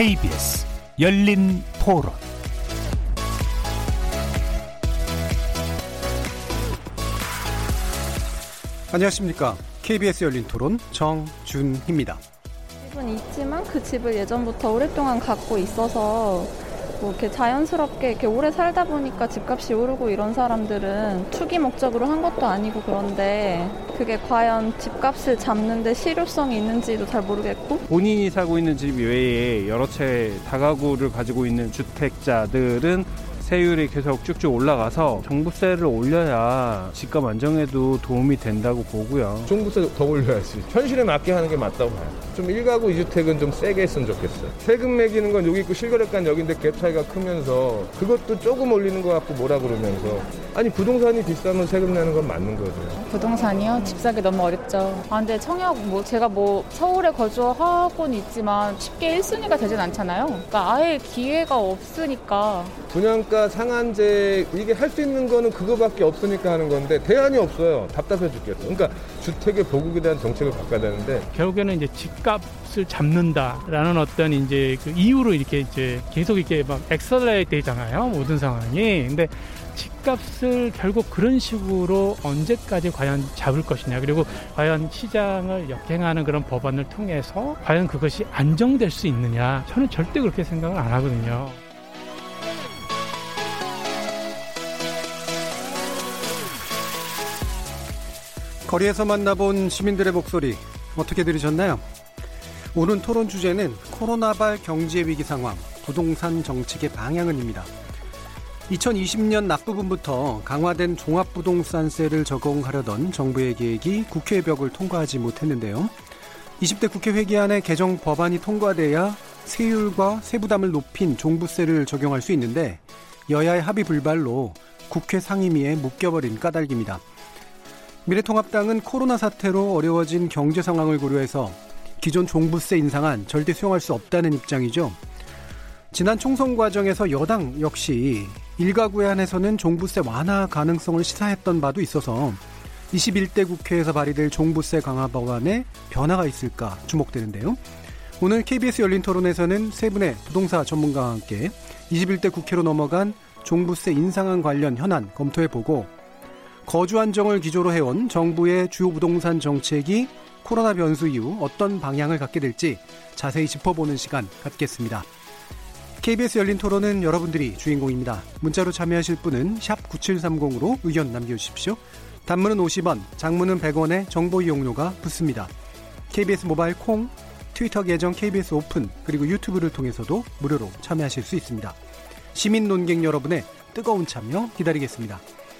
KBS 열린 토론 안녕하십니까. KBS 열린 토론 정준희입니다. 집은 있지만 그 집을 예전부터 오랫동안 갖고 있어서 뭐 이렇게 자연스럽게 이렇게 오래 살다 보니까 집값이 오르고 이런 사람들은 투기 목적으로 한 것도 아니고 그런데 그게 과연 집값을 잡는데 실효성이 있는지도 잘 모르겠고. 본인이 살고 있는 집 외에 여러 채 다가구를 가지고 있는 주택자들은 세율이 계속 쭉쭉 올라가서 종부세를 올려야 집값 안정에도 도움이 된다고 보고요. 종부세 더 올려야지. 현실에 맞게 하는 게 맞다고 봐요. 좀 1가구 2주택은 좀 세게 했으면 좋겠어요. 세금 매기는 건 여기 있고 실거래가는 여기인데 갭 차이가 크면서 그것도 조금 올리는 것 같고 뭐라 그러면서 아니 부동산이 비싸면 세금 내는 건 맞는 거죠. 부동산이요? 집 사기 너무 어렵죠. 아 근데 청약 뭐 제가 뭐 서울에 거주하고는 있지만 쉽게 1순위가 되진 않잖아요. 그러니까 아예 기회가 없으니까 분양가 상한제 이게 할 수 있는 거는 그거밖에 없으니까 하는 건데 대안이 없어요. 답답해 죽겠어. 그러니까 주택의 보급에 대한 정책을 바꿔야 되는데 결국에는 이제 집값을 잡는다라는 어떤 이제 그 이유로 이렇게 이제 계속 이렇게 막 accelerate 되잖아요. 모든 상황이. 근데 집값을 결국 그런 식으로 언제까지 과연 잡을 것이냐 그리고 과연 시장을 역행하는 그런 법안을 통해서 과연 그것이 안정될 수 있느냐 저는 절대 그렇게 생각을 안 하거든요. 거리에서 만나본 시민들의 목소리 어떻게 들으셨나요? 오늘 토론 주제는 코로나발 경제 위기 상황, 부동산 정책의 방향은입니다. 2020년 앞부분부터 강화된 종합부동산세를 적용하려던 정부의 계획이 국회 벽을 통과하지 못했는데요. 20대 국회 회기 안에 개정 법안이 통과돼야 세율과 세부담을 높인 종부세를 적용할 수 있는데 여야의 합의 불발로 국회 상임위에 묶여버린 까닭입니다. 미래통합당은 코로나 사태로 어려워진 경제 상황을 고려해서 기존 종부세 인상안 절대 수용할 수 없다는 입장이죠. 지난 총선 과정에서 여당 역시 일가구에 한해서는 종부세 완화 가능성을 시사했던 바도 있어서 21대 국회에서 발의될 종부세 강화 법안에 변화가 있을까 주목되는데요. 오늘 KBS 열린 토론에서는 세 분의 부동사 전문가와 함께 21대 국회로 넘어간 종부세 인상안 관련 현안 검토해보고 거주 안정을 기조로 해온 정부의 주요 부동산 정책이 코로나 변수 이후 어떤 방향을 갖게 될지 자세히 짚어보는 시간 갖겠습니다. KBS 열린 토론은 여러분들이 주인공입니다. 문자로 참여하실 분은 9730으로 의견 남겨주십시오. 단문은 50원, 장문은 100원의 정보 이용료가 붙습니다. KBS 모바일 콩, 트위터 계정 KBS 오픈, 그리고 유튜브를 통해서도 무료로 참여하실 수 있습니다. 시민 논객 여러분의 뜨거운 참여 기다리겠습니다.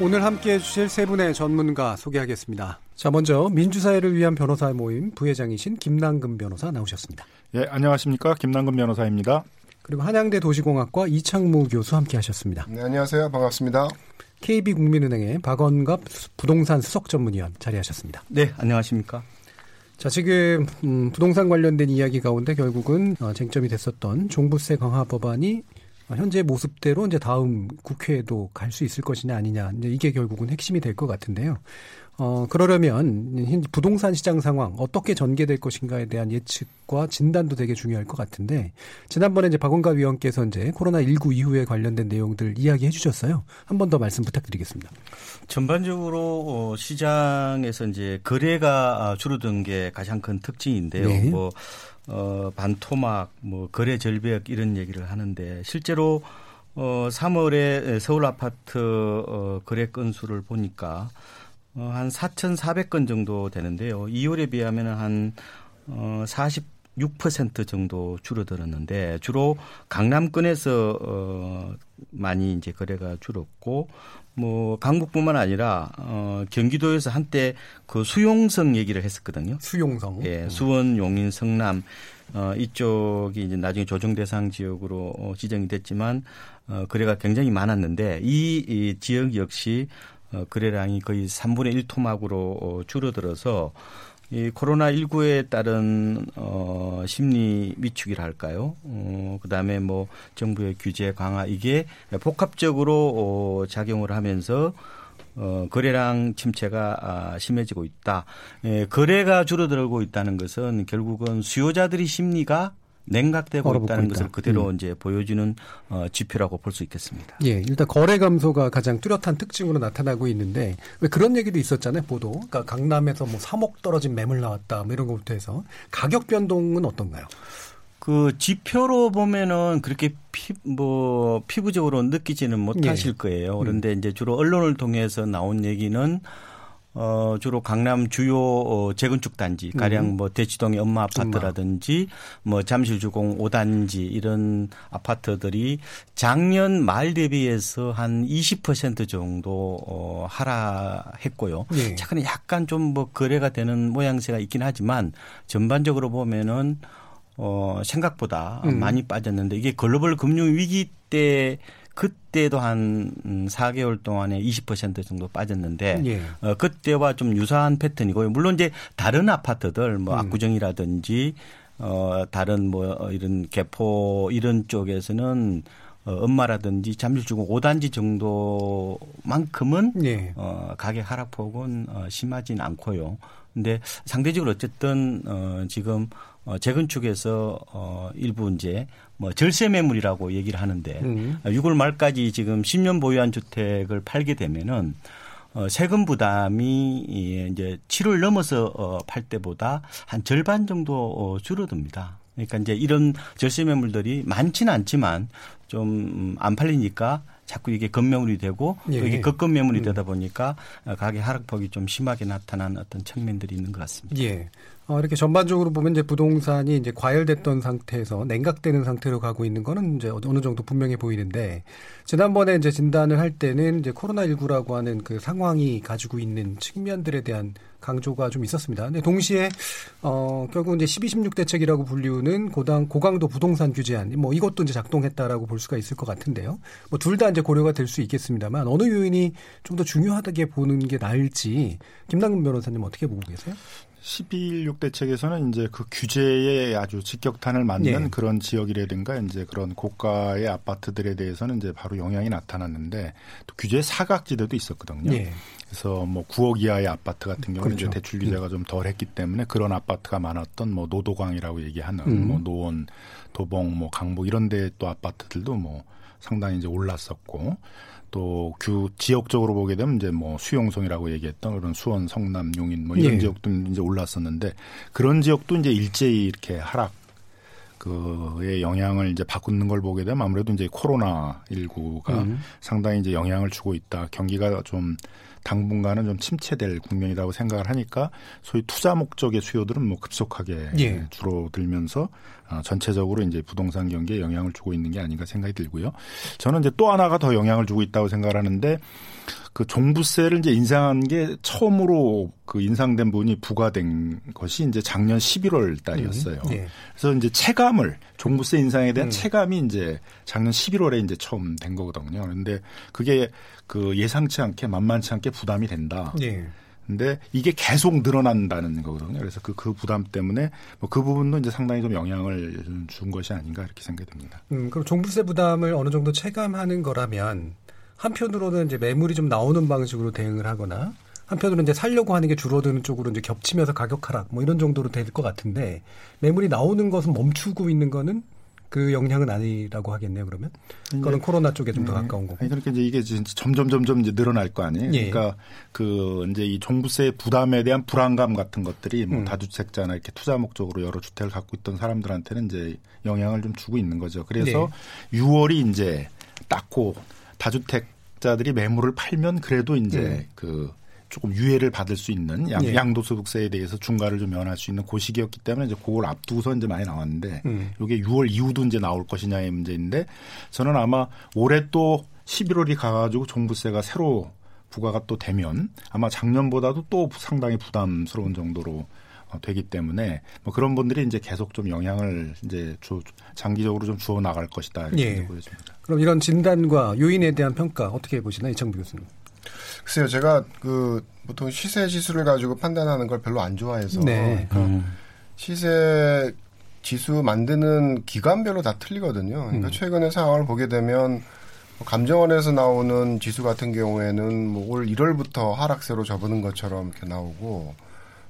오늘 함께 해주실 세 분의 전문가 소개하겠습니다. 자, 먼저 민주사회를 위한 변호사 모임 부회장이신 김남금 변호사 나오셨습니다. 예, 안녕하십니까. 김남금 변호사입니다. 그리고 한양대 도시공학과 이창무 교수 함께 하셨습니다. 네, 안녕하세요. 반갑습니다. KB국민은행의 박원갑 부동산 수석 전문위원 자리하셨습니다. 네, 안녕하십니까. 자, 지금 음, 부동산 관련된 이야기 가운데 결국은 어, 쟁점이 됐었던 종부세 강화 법안이 현재 모습대로 이제 다음 국회에도 갈 수 있을 것이냐 아니냐 이제 이게 결국은 핵심이 될 것 같은데요. 어, 그러려면 부동산 시장 상황 어떻게 전개될 것인가에 대한 예측과 진단도 되게 중요할 것 같은데 지난번에 이제 박원가 위원께서 이제 코로나 19 이후에 관련된 내용들 이야기해 주셨어요. 한 번 더 말씀 부탁드리겠습니다. 전반적으로 어, 시장에서 이제 거래가 줄어든 게 가장 큰 특징인데요. 네. 뭐 어, 반토막, 뭐 거래 절벽 이런 얘기를 하는데 실제로 어, 3월에 서울 아파트 어, 거래 건수를 보니까 어, 한 4,400건 정도 되는데요. 2월에 비하면 한 어, 40 6% 정도 줄어들었는데 주로 강남권에서 어 많이 이제 거래가 줄었고 뭐 강북뿐만 아니라 어 경기도에서 한때 그 수용성 얘기를 했었거든요. 수용성. 예, 수원, 용인, 성남 어 이쪽이 이제 나중에 조정 대상 지역으로 어, 지정이 됐지만 어 거래가 굉장히 많았는데 이, 이 지역 역시 어 거래량이 거의 3분의 1 토막으로 어, 줄어들어서 이 코로나 19에 따른 어 심리 위축이라 할까요? 어 그다음에 뭐 정부의 규제 강화 이게 복합적으로 어 작용을 하면서 어, 거래량 침체가 아, 심해지고 있다. 예, 거래가 줄어들고 있다는 것은 결국은 수요자들이 심리가 냉각되고 있다는 것을 그대로 음. 이제 보여주는 어, 지표라고 볼 수 있겠습니다. 예, 일단 거래 감소가 가장 뚜렷한 특징으로 나타나고 있는데 왜 그런 얘기도 있었잖아요, 보도. 그러니까 강남에서 뭐 3억 떨어진 매물 나왔다, 뭐 이런 것부터 해서 가격 변동은 어떤가요? 그 지표로 보면은 그렇게 피, 뭐 피부적으로 느끼지는 못하실 예. 거예요. 그런데 음. 이제 주로 언론을 통해서 나온 얘기는 어, 주로 강남 주요 어, 재건축 단지, 가령 음. 뭐 대치동의 엄마 아파트라든지 뭐 잠실주공 5단지 이런 아파트들이 작년 말 대비해서 한 20% 정도 어, 하락했고요. 네. 최근에 약간 좀 뭐 거래가 되는 모양새가 있긴 하지만 전반적으로 보면은 어, 생각보다 음. 많이 빠졌는데 이게 글로벌 금융 위기 때 그때도 한 4개월 음, 동안에 20% 정도 빠졌는데 예. 어, 그때와 좀 유사한 패턴이고요. 물론 이제 다른 아파트들 뭐 음. 압구정이라든지 어 다른 뭐 이런 개포 이런 쪽에서는 어, 엄마라든지 잠실주공 5단지 정도만큼은 예. 어, 가격 하락폭은 어, 심하진 않고요. 근데 상대적으로 어쨌든 어, 지금 어, 재건축에서 어, 일부 이제 뭐 절세 매물이라고 얘기를 하는데 음. 6월 말까지 지금 10년 보유한 주택을 팔게 되면은 어, 세금 부담이 이제 7월 넘어서 어, 팔 때보다 한 절반 정도 어, 줄어듭니다. 그러니까 이제 이런 절세 매물들이 많지는 않지만 좀 안 팔리니까 자꾸 이게 급매물이 되고 예. 이게 급급 매물이 음. 되다 보니까 가격 하락폭이 좀 심하게 나타난 어떤 측면들이 있는 것 같습니다. 예. 어, 이렇게 전반적으로 보면 이제 부동산이 이제 과열됐던 상태에서 냉각되는 상태로 가고 있는 거는 이제 어느 정도 분명해 보이는데 지난번에 이제 진단을 할 때는 이제 코로나19라고 하는 그 상황이 가지고 있는 측면들에 대한 강조가 좀 있었습니다. 근데 동시에 어 결국 이제 12, 16 대책이라고 불리우는 고당 고강도 부동산 규제안 뭐 이것도 이제 작동했다라고 볼 수가 있을 것 같은데요. 뭐 둘 다 이제 고려가 될 수 있겠습니다만 어느 요인이 좀 더 중요하다게 보는 게 나을지 김남근 변호사님 어떻게 보고 계세요? 12.16 대책에서는 이제 그 규제에 아주 직격탄을 맞는 예. 그런 지역이라든가 이제 그런 고가의 아파트들에 대해서는 이제 바로 영향이 나타났는데 또 규제 사각지대도 있었거든요. 예. 그래서 뭐 9억 이하의 아파트 같은 경우는 그렇죠. 이제 대출 규제가 음. 좀 덜했기 때문에 그런 아파트가 많았던 뭐 노도광이라고 얘기하는 음. 뭐 노원, 도봉, 뭐 강북 이런 데 또 아파트들도 뭐 상당히 이제 올랐었고 또 규 지역적으로 보게 되면 이제 뭐 수용성이라고 얘기했던 그런 수원, 성남, 용인 뭐 이런 예. 지역도 이제 올랐었는데 그런 지역도 이제 일제히 이렇게 하락 그의 영향을 이제 바꾸는 걸 보게 되면 아무래도 이제 코로나 19가 음. 상당히 이제 영향을 주고 있다. 경기가 좀 당분간은 좀 침체될 국면이라고 생각을 하니까 소위 투자 목적의 수요들은 뭐 급속하게 예. 줄어들면서 어, 전체적으로 이제 부동산 경기에 영향을 주고 있는 게 아닌가 생각이 들고요. 저는 이제 또 하나가 더 영향을 주고 있다고 생각을 하는데 그 종부세를 이제 인상한 게 처음으로 그 인상된 부분이 부과된 것이 이제 작년 11월 달이었어요. 음, 네. 그래서 이제 체감을 종부세 인상에 대한 음. 체감이 이제 작년 11월에 이제 처음 된 거거든요. 그런데 그게 그 예상치 않게 만만치 않게 부담이 된다. 네. 근데 이게 계속 늘어난다는 거거든요. 그래서 그, 그 부담 때문에 뭐 그 부분도 이제 상당히 좀 영향을 준 것이 아닌가 이렇게 생각이 듭니다. 음, 그럼 종부세 부담을 어느 정도 체감하는 거라면 한편으로는 이제 매물이 좀 나오는 방식으로 대응을 하거나 한편으로는 이제 살려고 하는 게 줄어드는 쪽으로 이제 겹치면서 가격 하락 뭐 이런 정도로 될 것 같은데 매물이 나오는 것은 멈추고 있는 거는 그 영향은 아니라고 하겠네요. 그러면 그거는 코로나 쪽에 좀더 네. 가까운 거고. 아니, 그러니까 이제 이게 점점 점점 이제 늘어날 거 아니에요. 예. 그러니까 그 이제 이 종부세 부담에 대한 불안감 같은 것들이 뭐 음. 다주택자나 이렇게 투자 목적으로 여러 주택을 갖고 있던 사람들한테는 이제 영향을 좀 주고 있는 거죠. 그래서 네. 6월이 이제 딱고 다주택자들이 매물을 팔면 그래도 이제 음. 그 조금 유예를 받을 수 있는 양, 예. 양도소득세에 대해서 중과를 좀 면할 수 있는 그 시기였기 때문에 이제 그걸 앞두고서 이제 많이 나왔는데 음. 이게 6월 이후도 이제 나올 것이냐의 문제인데 저는 아마 올해 또 11월이 가가지고 종부세가 새로 부과가 또 되면 아마 작년보다도 또 상당히 부담스러운 정도로 어, 되기 때문에 뭐 그런 분들이 이제 계속 좀 영향을 이제 주, 장기적으로 좀 주어 나갈 것이다 이렇게 예. 보여집니다. 그럼 이런 진단과 요인에 대한 평가 어떻게 보시나요, 이창부 교수님? 글쎄요, 제가 그 보통 시세 지수를 가지고 판단하는 걸 별로 안 좋아해서 네. 그러니까 시세 지수 만드는 기관별로 다 틀리거든요. 그러니까 음. 최근의 상황을 보게 되면 뭐 감정원에서 나오는 지수 같은 경우에는 뭐 올 1월부터 하락세로 접어든 것처럼 이렇게 나오고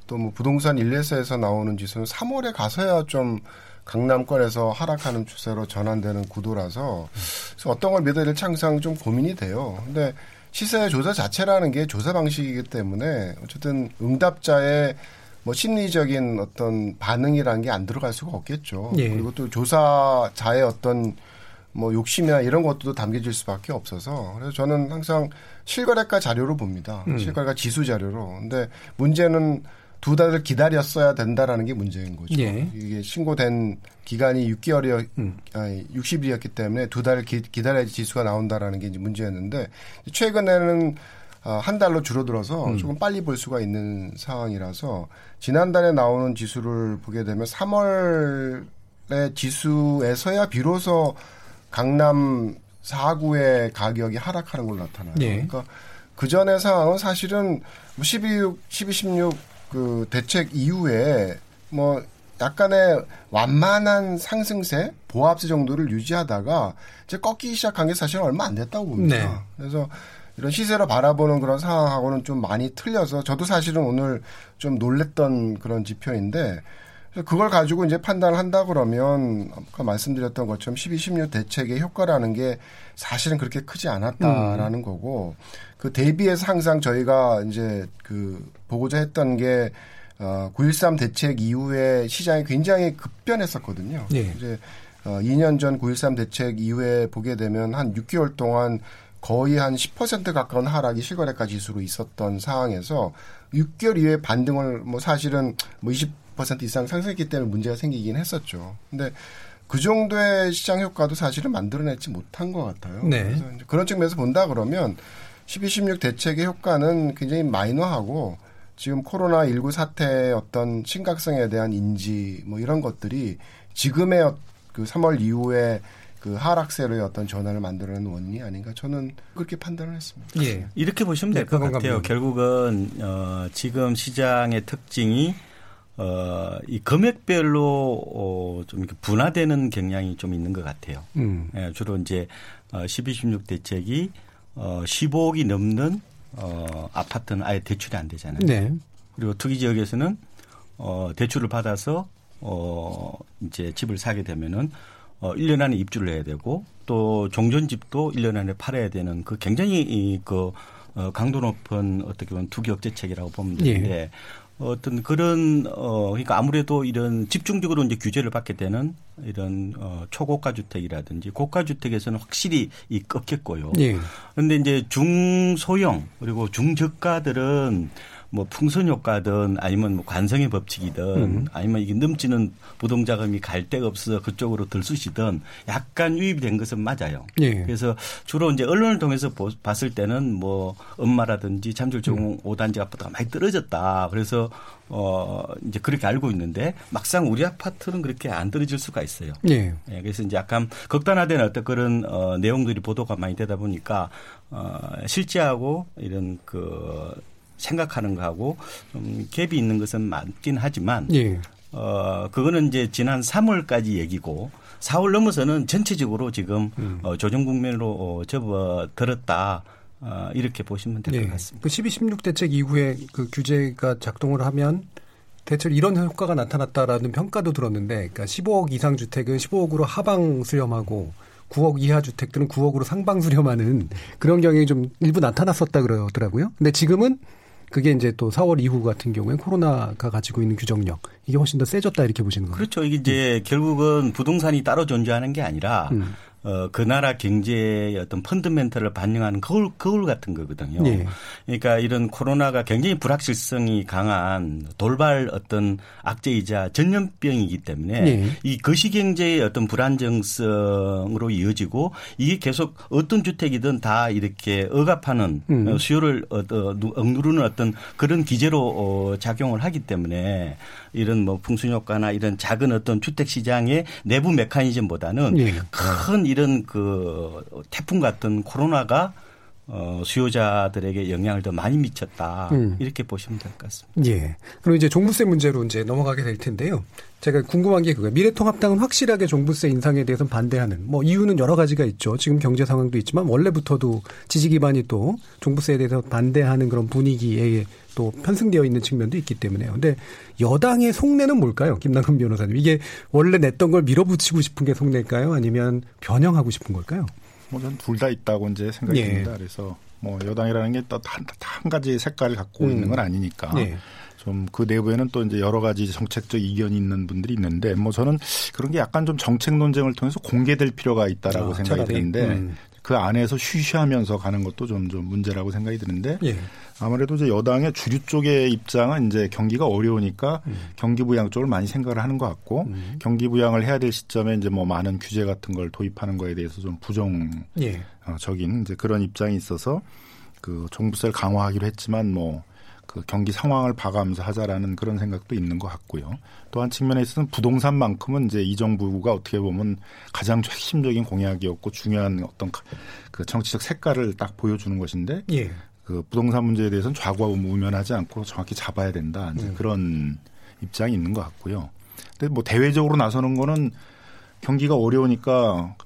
또 뭐 부동산 1레스에서 나오는 지수는 3월에 가서야 좀 강남권에서 하락하는 추세로 전환되는 구도라서 그래서 어떤 걸 믿어야 될지 항상 좀 고민이 돼요. 근데 시세 조사 자체라는 게 조사 방식이기 때문에 어쨌든 응답자의 뭐 심리적인 어떤 반응이라는 게 안 들어갈 수가 없겠죠. 예. 그리고 또 조사자의 어떤 뭐 욕심이나 이런 것도 담겨질 수밖에 없어서 그래서 저는 항상 실거래가 자료로 봅니다. 음. 실거래가 지수 자료로. 근데 문제는 두 달을 기다렸어야 된다라는 게 문제인 거죠. 예. 이게 신고된 기간이 6개월이었, 음. 아니, 60일이었기 때문에 두 기, 기다려야지 지수가 나온다라는 게 이제 문제였는데 최근에는 어, 한 달로 줄어들어서 음. 조금 빨리 볼 수가 있는 상황이라서 지난달에 나오는 지수를 보게 되면 3월의 지수에서야 비로소 강남 4구의 가격이 하락하는 걸로 나타나요. 예. 그러니까 그 전의 상황은 사실은 12, 12, 16 그 대책 이후에 뭐 약간의 완만한 상승세, 보합세 정도를 유지하다가 이제 꺾이기 시작한 게 사실 얼마 안 됐다고 봅니다. 네. 그래서 이런 시세로 바라보는 그런 상황하고는 좀 많이 틀려서 저도 사실은 오늘 좀 놀랬던 그런 지표인데 그걸 가지고 이제 판단을 한다 그러면 아까 말씀드렸던 것처럼 12, 16 대책의 효과라는 게 사실은 그렇게 크지 않았다라는 거고 그 대비해서 항상 저희가 이제 그 보고자 했던 게 어, 9.13 대책 이후에 시장이 굉장히 급변했었거든요. 예. 이제 어, 2년 전 9.13 대책 이후에 보게 되면 한 6개월 동안 거의 한 10% 가까운 하락이 실거래가 지수로 있었던 상황에서 6개월 이후에 반등을 뭐 사실은 뭐 20% 이상 상승했기 때문에 문제가 생기긴 했었죠. 근데 그 정도의 시장 효과도 사실은 만들어내지 못한 것 같아요. 네. 그래서 이제 그런 측면에서 본다 그러면 12, 16 대책의 효과는 굉장히 마이너하고 지금 코로나19 사태의 어떤 심각성에 대한 인지 뭐 이런 것들이 지금의 어- 그 3월 이후에 그 하락세로의 어떤 전환을 만들어내는 원인이 아닌가 저는 그렇게 판단을 했습니다. 예. 이렇게 보시면 네, 될것 그건 같아요. 감사합니다. 결국은 어, 지금 시장의 특징이 어, 이 금액별로 어, 좀 이렇게 분화되는 경향이 좀 있는 것 같아요. 음. 예, 주로 이제 어, 12, 16 대책이 어, 15억이 넘는 어, 아파트는 아예 대출이 안 되잖아요. 네. 그리고 투기 지역에서는 어, 대출을 받아서 어, 이제 집을 사게 되면은 어, 1년 안에 입주를 해야 되고 또 종전집도 1년 안에 팔아야 되는 그 굉장히 이, 그 어, 강도 높은 어떻게 보면 투기 억제책이라고 보면 되는데 어떤 그런 어 그러니까 아무래도 이런 집중적으로 이제 규제를 받게 되는 이런 어 초고가 주택이라든지 고가 주택에서는 확실히 이 꺾였고요. 예. 근데 이제 중소형 그리고 중저가들은 뭐 풍선 효과든 아니면 뭐 관성의 법칙이든 음. 아니면 이게 넘치는 부동 자금이 갈 데가 없어서 그쪽으로 들쑤시든 약간 유입이 된 것은 맞아요. 예. 그래서 주로 이제 언론을 통해서 보- 봤을 때는 뭐 엄마라든지 잠실종 음. 5단지 아파트가 많이 떨어졌다. 그래서 어 이제 그렇게 알고 있는데 막상 우리 아파트는 그렇게 안 떨어질 수가 있어요. 예. 예, 그래서 이제 약간 극단화된 어떤 그런 어, 내용들이 보도가 많이 되다 보니까 어, 실제하고 이런 그 생각하는 거하고 좀 갭이 있는 것은 맞긴 하지만 예. 어, 그거는 이제 지난 3월까지 얘기고 4월 넘어서는 전체적으로 지금 음. 어, 조정 국면으로 어, 접어들었다. 어, 이렇게 보시면 될것 예. 같습니다. 그 12, 16 대책 이후에 그 규제가 작동을 하면 대체로 이런 효과가 나타났다라는 평가도 들었는데, 그러니까 15억 이상 주택은 15억으로 하방 수렴하고 9억 이하 주택들은 9억으로 상방 수렴하는 그런 경향이 좀 일부 나타났었다 그러더라고요. 근데 지금은 그게 이제 또 4월 이후 같은 경우엔 코로나가 가지고 있는 규정력 이게 훨씬 더 세졌다 이렇게 보시는 거예요. 그렇죠. 이게 이제 결국은 부동산이 따로 존재하는 게 아니라 음. 어, 그 나라 경제의 어떤 펀드멘털을 반영하는 거울, 거울 같은 거거든요. 네. 그러니까 이런 코로나가 굉장히 불확실성이 강한 돌발 어떤 악재이자 전염병이기 때문에 네. 이 거시경제의 어떤 불안정성으로 이어지고 이게 계속 어떤 주택이든 다 이렇게 억압하는 음. 어, 수요를 어, 어, 억누르는 어떤 그런 기제로 어, 작용을 하기 때문에 이런 뭐 풍수 효과나 이런 작은 어떤 주택 시장의 내부 메커니즘보다는 네. 큰 이런 그 태풍 같은 코로나가 어, 수요자들에게 영향을 더 많이 미쳤다. 음. 이렇게 보시면 될 것 같습니다. 예. 그럼 이제 종부세 문제로 이제 넘어가게 될 텐데요. 제가 궁금한 게 그거예요. 미래통합당은 확실하게 종부세 인상에 대해서 반대하는 뭐 이유는 여러 가지가 있죠. 지금 경제 상황도 있지만 원래부터도 지지 기반이 또 종부세에 대해서 반대하는 그런 분위기에 또 편승되어 있는 측면도 있기 때문에요. 근데 여당의 속내는 뭘까요? 김남근 변호사님. 이게 원래 냈던 걸 밀어붙이고 싶은 게 속내일까요? 아니면 변형하고 싶은 걸까요? 뭐 저는 둘다 있다고 이제 생각이 예. 듭니다. 그래서 뭐 여당이라는 게또한 한 가지 색깔을 갖고 음. 있는 건 아니니까. 예. 좀그 내부에는 또 이제 여러 가지 정책적 이견이 있는 분들이 있는데 뭐 저는 그런 게 약간 좀 정책 논쟁을 통해서 공개될 필요가 있다라고 아, 생각이 드는데 음. 그 안에서 쉬쉬하면서 가는 것도 좀, 좀 문제라고 생각이 드는데 예. 아무래도 이제 여당의 주류 쪽의 입장은 이제 경기가 어려우니까 음. 경기 부양 쪽을 많이 생각을 하는 것 같고 음. 경기 부양을 해야 될 시점에 이제 뭐 많은 규제 같은 걸 도입하는 거에 대해서 좀 부정적인 예. 어, 이제 그런 입장이 있어서 그 종부세를 강화하기로 했지만 뭐 그 경기 상황을 봐가면서 하자라는 그런 생각도 있는 것 같고요. 또한 측면에 있어서는 부동산만큼은 이제 이 정부가 어떻게 보면 가장 핵심적인 공약이었고 중요한 어떤 그 정치적 색깔을 딱 보여주는 것인데 예. 그 부동산 문제에 대해서는 좌우우면하지 않고 정확히 잡아야 된다. 이제 음. 그런 입장이 있는 것 같고요. 근데 뭐 대외적으로 나서는 거는 경기가 어려우니까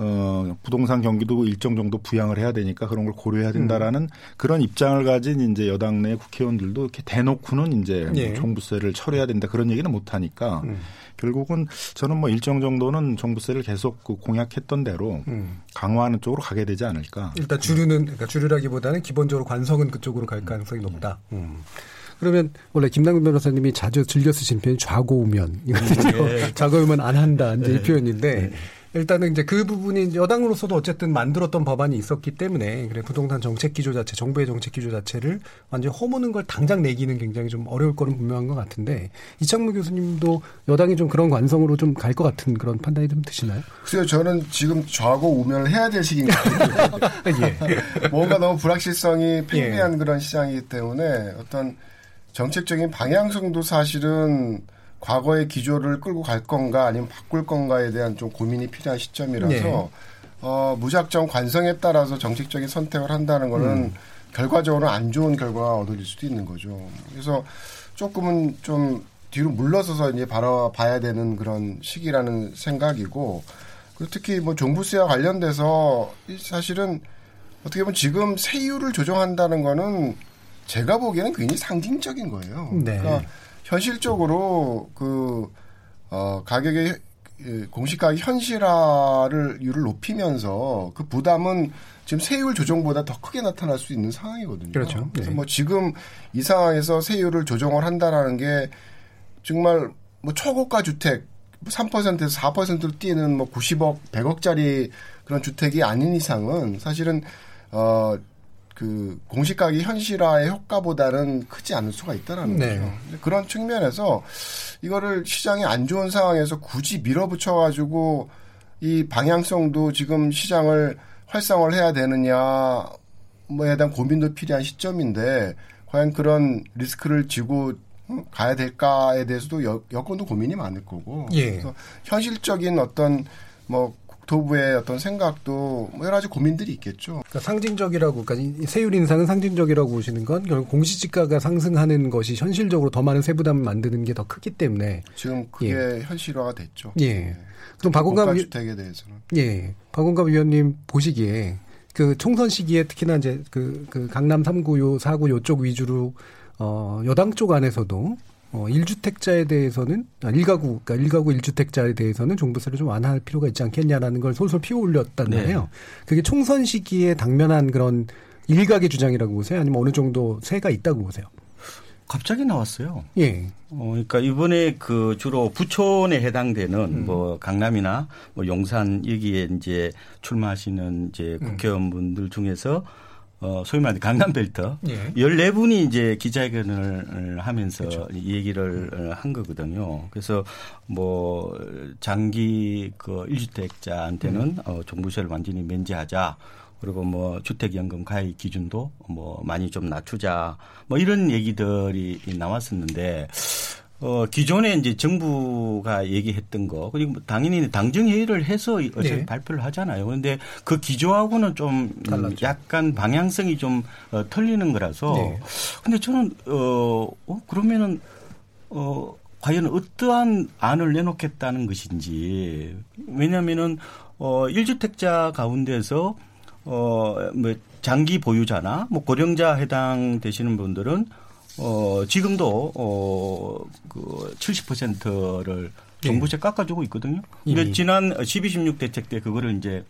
어, 부동산 경기도 일정 정도 부양을 해야 되니까 그런 걸 고려해야 된다라는 음. 그런 입장을 가진 이제 여당 내 국회의원들도 이렇게 대놓고는 이제 뭐 예. 종부세를 철회해야 된다 그런 얘기는 못 하니까 음. 결국은 저는 뭐 일정 정도는 종부세를 계속 그 공약했던 대로 음. 강화하는 쪽으로 가게 되지 않을까. 일단 주류는 그러니까 주류라기보다는 기본적으로 관성은 그쪽으로 갈 가능성이 높다. 음. 그러면 원래 김남근 변호사님이 자주 즐겨 쓰신 표현이 좌고우면. 네. 좌고우면 안 한다 이제 네. 이 표현인데 네. 일단은 이제 그 부분이 여당으로서도 어쨌든 만들었던 법안이 있었기 때문에 그래 부동산 정책 기조 자체, 정부의 정책 기조 자체를 완전히 허무는 걸 당장 내기는 굉장히 좀 어려울 거는 분명한 것 같은데 이창무 교수님도 여당이 좀 그런 관성으로 좀 갈 것 같은 그런 판단이 좀 드시나요? 글쎄요, 저는 지금 좌고 우면을 해야 될 시기인 것 같아요. 예. 뭔가 너무 불확실성이 팽배한 예. 그런 시장이기 때문에 어떤 정책적인 방향성도 사실은 과거의 기조를 끌고 갈 건가 아니면 바꿀 건가에 대한 좀 고민이 필요한 시점이라서 네. 어, 무작정 관성에 따라서 정책적인 선택을 한다는 거는 음. 결과적으로 안 좋은 결과가 얻어질 수도 있는 거죠. 그래서 조금은 좀 뒤로 물러서서 이제 바라봐야 되는 그런 시기라는 생각이고 그리고 특히 뭐 종부세와 관련돼서 사실은 어떻게 보면 지금 세율을 조정한다는 거는 제가 보기에는 굉장히 상징적인 거예요. 네. 그러니까 현실적으로 그, 어, 가격의 공시가격 현실화를 율을 높이면서 그 부담은 지금 세율 조정보다 더 크게 나타날 수 있는 상황이거든요. 그렇죠. 그래서 네. 뭐 지금 이 상황에서 세율을 조정을 한다라는 게 정말 뭐 초고가 주택 3%에서 4%로 뛰는 뭐 90억, 100억짜리 그런 주택이 아닌 이상은 사실은 어 그 공시 가격 현실화의 효과보다는 크지 않을 수가 있다라는 네. 거죠. 그런 측면에서 이거를 시장이 안 좋은 상황에서 굳이 밀어붙여 가지고 이 방향성도 지금 시장을 활성화를 해야 되느냐 뭐에 대한 고민도 필요한 시점인데 과연 그런 리스크를 지고 가야 될까에 대해서도 여, 여건도 고민이 많을 거고 예. 그래서 현실적인 어떤 뭐 국토부의 어떤 생각도 뭐 여러 가지 고민들이 있겠죠. 그러니까 상징적이라고, 그러니까 세율 인상은 상징적이라고 보시는 건 결국 공시지가가 상승하는 것이 현실적으로 더 많은 세부담을 만드는 게 더 크기 때문에 지금 그게 예. 현실화가 됐죠. 예. 네. 그럼 박원갑 주택에 대해서는 예, 박원갑 위원님 보시기에 그 총선 시기에 특히나 이제 그, 그 강남 3구 요 4구 요쪽 위주로 어 여당 쪽 안에서도 어, 1주택자에 대해서는, 아, 1가구, 그러니까 1가구 1주택자에 대해서는 종부세를 좀 완화할 필요가 있지 않겠냐라는 걸 솔솔 피워 올렸단 네. 말이에요. 그게 총선 시기에 당면한 그런 일각의 주장이라고 보세요? 아니면 어느 정도 세가 있다고 보세요? 갑자기 나왔어요. 예. 어, 그러니까 이번에 그 주로 부촌에 해당되는 음. 뭐 강남이나 뭐 용산 여기에 이제 출마하시는 이제 음. 국회의원분들 중에서 어, 소위 말하는 강남벨트 예. 14분이 이제 기자회견을 하면서 그렇죠. 얘기를 음. 한 거거든요. 그래서 뭐 장기 그 1주택자한테는 음. 어, 종부세를 완전히 면제하자. 그리고 뭐 주택연금 가입 기준도 뭐 많이 좀 낮추자 뭐 이런 얘기들이 나왔었는데 어 기존에 이제 정부가 얘기했던 거 그리고 뭐 당연히 당정 회의를 해서 어차피 네. 발표를 하잖아요. 그런데 그 기조하고는 좀 달랐죠. 약간 방향성이 좀 어, 틀리는 거라서 네. 근데 저는 어, 어 그러면은 어 과연 어떠한 안을 내놓겠다는 것인지 왜냐면은 어 1주택자 가운데서 어, 뭐, 장기 보유자나 뭐 고령자 해당되시는 분들은 어, 지금도 어, 그 70%를 정부세 네. 깎아주고 있거든요. 근데 예. 지난 12, 16 대책 때 그거를 이제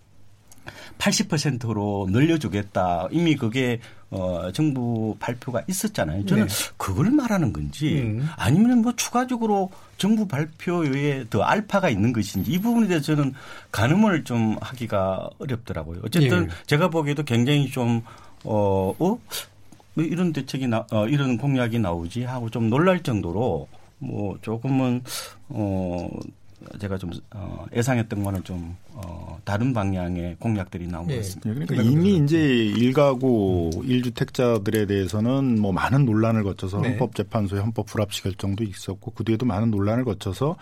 80%로 늘려주겠다. 이미 그게 어 정부 발표가 있었잖아요. 저는 네. 그걸 말하는 건지 음. 아니면 뭐 추가적으로 정부 발표 외에 더 알파가 있는 것인지 이 부분에 대해서 저는 가늠을 좀 하기가 어렵더라고요. 어쨌든 네. 제가 보기에도 굉장히 좀 어, 어? 뭐 이런 대책이 나, 어, 이런 공약이 나오지 하고 좀 놀랄 정도로 뭐 조금은 어 제가 좀 어, 예상했던 거는 좀 어, 다른 방향의 공약들이 나온 네. 것 같습니다. 네, 그러니까 이미 이제 일가구 음. 1주택자들에 대해서는 뭐 많은 논란을 거쳐서 네. 헌법재판소의 헌법 불합치 결정도 있었고 그 뒤에도 많은 논란을 거쳐서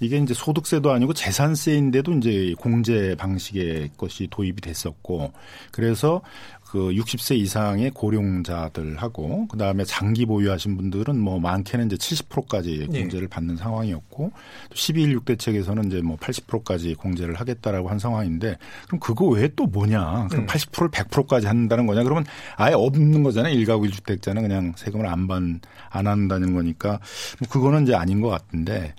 이게 이제 소득세도 아니고 재산세인데도 이제 공제 방식의 것이 도입이 됐었고 그래서 그 60세 이상의 고령자들하고 그다음에 장기 보유하신 분들은 뭐 많게는 이제 70%까지 공제를 네. 받는 상황이었고 또 12.16 대책에서는 이제 뭐 80%까지 공제를 하겠다 라고 한 상황인데 그럼 그거 외에 또 뭐냐? 그럼 음. 80%를 100%까지 한다는 거냐? 그러면 아예 없는 거잖아요. 일가구 1주택자는 그냥 세금을 안 받, 안 한다는 거니까 뭐 그거는 이제 아닌 것 같은데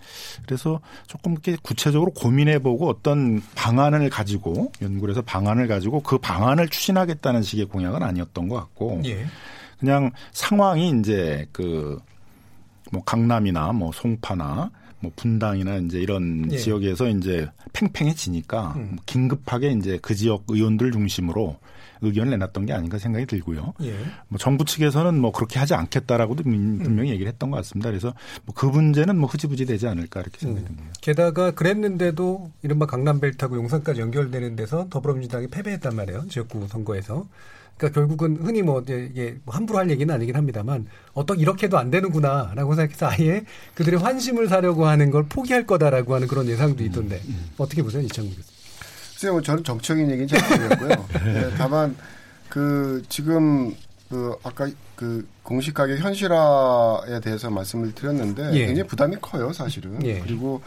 그래서 조금 이렇게 구체적으로 고민해 보고 어떤 방안을 가지고 연구를 해서 방안을 가지고 그 방안을 추진하겠다는 식의 공약은 아니었던 것 같고 예. 그냥 상황이 이제 그 뭐 강남이나 뭐 송파나 뭐 분당이나 이제 이런 예. 지역에서 이제 팽팽해지니까 음. 긴급하게 이제 그 지역 의원들 중심으로 의견을 내놨던 게 아닌가 생각이 들고요. 예. 뭐 정부 측에서는 뭐 그렇게 하지 않겠다라고도 분명히 음. 얘기를 했던 것 같습니다. 그래서 뭐 그 문제는 뭐 흐지부지 되지 않을까 이렇게 생각이 음. 듭니다. 음. 게다가 그랬는데도 이른바 강남벨트하고 용산까지 연결되는 데서 더불어민주당이 패배했단 말이에요. 지역구 선거에서. 그러니까 결국은 흔히 뭐 이게 뭐 함부로 할 얘기는 아니긴 합니다만 어떤 이렇게도 안 되는구나라고 생각해서 아예 그들의 환심을 사려고 하는 걸 포기할 거다라고 하는 그런 예상도 있던데 음, 음. 어떻게 보세요 이창국 교수님? 글쎄요, 뭐 저는 정치적인 얘기는 잘 모르겠고요. 네, 다만 그 지금 그 아까 그 공시 가격 현실화에 대해서 말씀을 드렸는데 예. 굉장히 부담이 커요, 사실은. 예. 그리고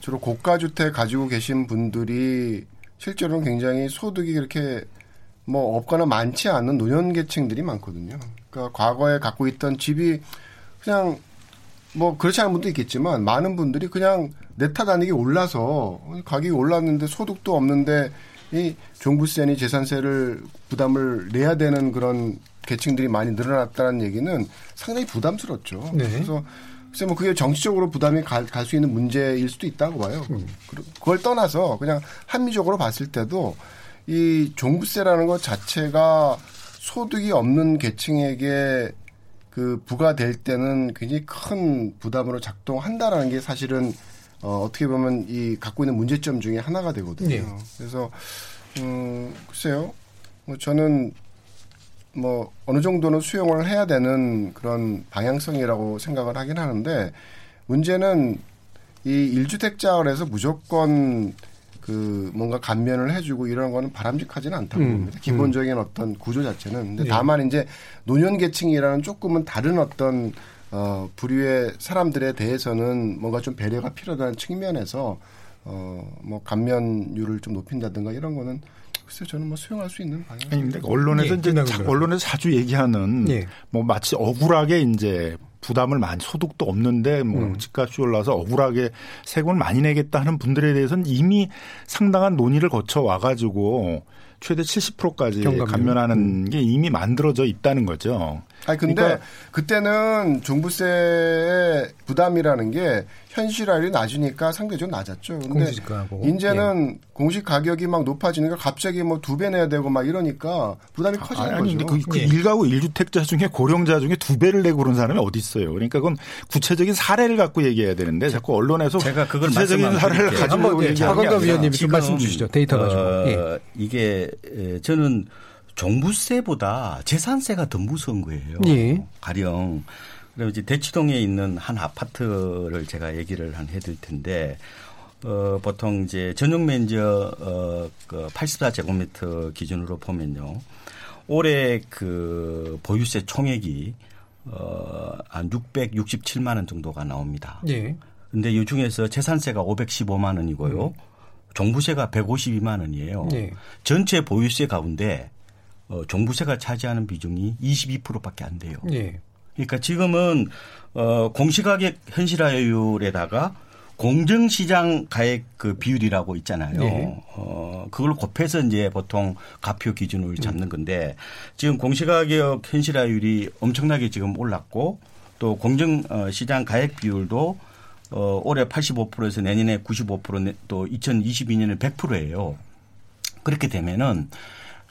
주로 고가 주택 가지고 계신 분들이 실제로는 굉장히 소득이 그렇게 뭐 없거나 많지 않은 노년 계층들이 많거든요. 그러니까 과거에 갖고 있던 집이 그냥 뭐 그렇지 않은 분도 있겠지만 많은 분들이 그냥 내 탓 아니게 올라서 가격이 올랐는데 소득도 없는데 이 종부세니 재산세를 부담을 내야 되는 그런 계층들이 많이 늘어났다는 얘기는 상당히 부담스럽죠. 네. 그래서 글쎄 뭐 그게 정치적으로 부담이 갈 수 있는 문제일 수도 있다고 봐요. 음. 그걸 떠나서 그냥 합리적으로 봤을 때도 이 종부세라는 것 자체가 소득이 없는 계층에게 그 부과될 때는 굉장히 큰 부담으로 작동한다라는 게 사실은 어, 어떻게 보면 이 갖고 있는 문제점 중에 하나가 되거든요. 네. 그래서 음, 글쎄요. 뭐 저는 뭐 어느 정도는 수용을 해야 되는 그런 방향성이라고 생각을 하긴 하는데 문제는 이 1주택자를 해서 무조건 그 뭔가 감면을 해주고 이런 거는 바람직하지는 않다고 음. 봅니다. 기본적인 음. 어떤 구조 자체는. 근데 네. 다만 이제 노년 계층이라는 조금은 다른 어떤 어 부류의 사람들에 대해서는 뭔가 좀 배려가 필요하다는 측면에서 어뭐 감면율을 좀 높인다든가 이런 거는 글쎄 저는 뭐 수용할 수 있는 방향. 아니 근데 언론에서 예, 이제 언론에서 자주 얘기하는 예. 뭐 마치 억울하게 이제 부담을 많이 소득도 없는데 뭐 음. 집값이 올라서 억울하게 세금을 많이 내겠다 하는 분들에 대해서는 이미 상당한 논의를 거쳐 와가지고 최대 70%까지 경감료. 감면하는 음. 게 이미 만들어져 있다는 거죠. 아니 근데 그러니까 그때는 종부세 부담이라는 게 현실화율이 낮으니까 상대적으로 낮았죠. 근데 이제는 예. 공시 가격이 막 높아지니까 갑자기 뭐 두 배 내야 되고 막 이러니까 부담이 아, 커지는 아니, 거죠. 근데 그, 그 예. 1가구 1주택자 중에 고령자 중에 두 배를 내고 그런 사람이 어디 있어요. 그러니까 그건 구체적인 사례를 갖고 얘기해야 되는데 자꾸 언론에서 제가 그걸 구체적인 사례를 가지고 얘기하는 박원갑 위원님이 좀 말씀 주시죠. 데이터 가지고. 어, 예. 이게 저는 종부세보다 재산세가 더 무서운 거예요. 예. 가령 그럼 이제 대치동에 있는 한 아파트를 제가 얘기를 한 해드릴 텐데 어, 보통 이제 전용 면적 어, 그 84제곱미터 기준으로 보면요. 올해 그 보유세 총액이 어, 한 667만 원 정도가 나옵니다. 예. 근데 이 중에서 재산세가 515만 원이고요. 음. 종부세가 152만 원이에요. 예. 전체 보유세 가운데 어, 종부세가 차지하는 비중이 22%밖에 안 돼요. 예. 그러니까 지금은 어 공시가격 현실화율에다가 공정시장 가액 그 비율이라고 있잖아요. 네. 어, 그걸 곱해서 이제 보통 가표 기준을 잡는 건데 지금 공시가격 현실화율이 엄청나게 지금 올랐고 또 공정시장 가액 비율도 어, 올해 85%에서 내년에 95%또 2022년에 100%예요. 그렇게 되면은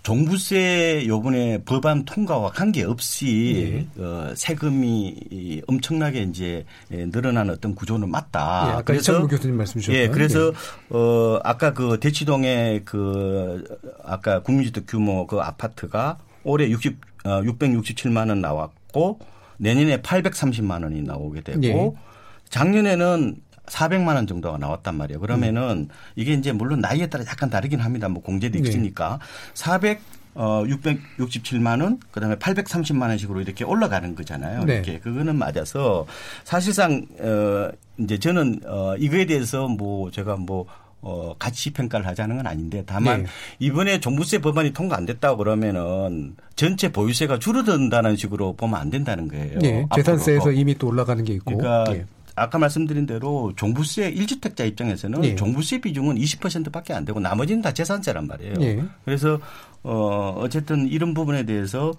종부세 요번에 법안 통과와 관계없이 네. 어, 세금이 엄청나게 이제 늘어난 어떤 구조는 맞다. 네, 아까 그래서 교수님 말씀 주셨죠. 예, 그래서 네. 어 아까 그 대치동의 그 아까 국민주택 규모 그 아파트가 올해 60 어, 667만 원 나왔고 내년에 830만 원이 나오게 되고 네. 작년에는 400만 원 정도가 나왔단 말이에요. 그러면은 음. 이게 이제 물론 나이에 따라 약간 다르긴 합니다. 뭐 공제도 네. 있으니까 네. 400 어, 667만 원, 그 다음에 830만 원씩으로 이렇게 올라가는 거잖아요. 네. 이렇게. 그거는 맞아서 사실상, 어, 이제 저는, 어, 이거에 대해서 뭐 제가 뭐, 어, 가치 평가를 하자는 건 아닌데 다만 네. 이번에 종부세 법안이 통과 안 됐다고 그러면은 전체 보유세가 줄어든다는 식으로 보면 안 된다는 거예요. 네. 재산세에서 이미 또 올라가는 게 있고. 그러니까 네. 아까 말씀드린 대로 종부세 1주택자 입장에서는 예. 종부세 비중은 20%밖에 안 되고 나머지는 다 재산세란 말이에요. 예. 그래서 어 어쨌든 이런 부분에 대해서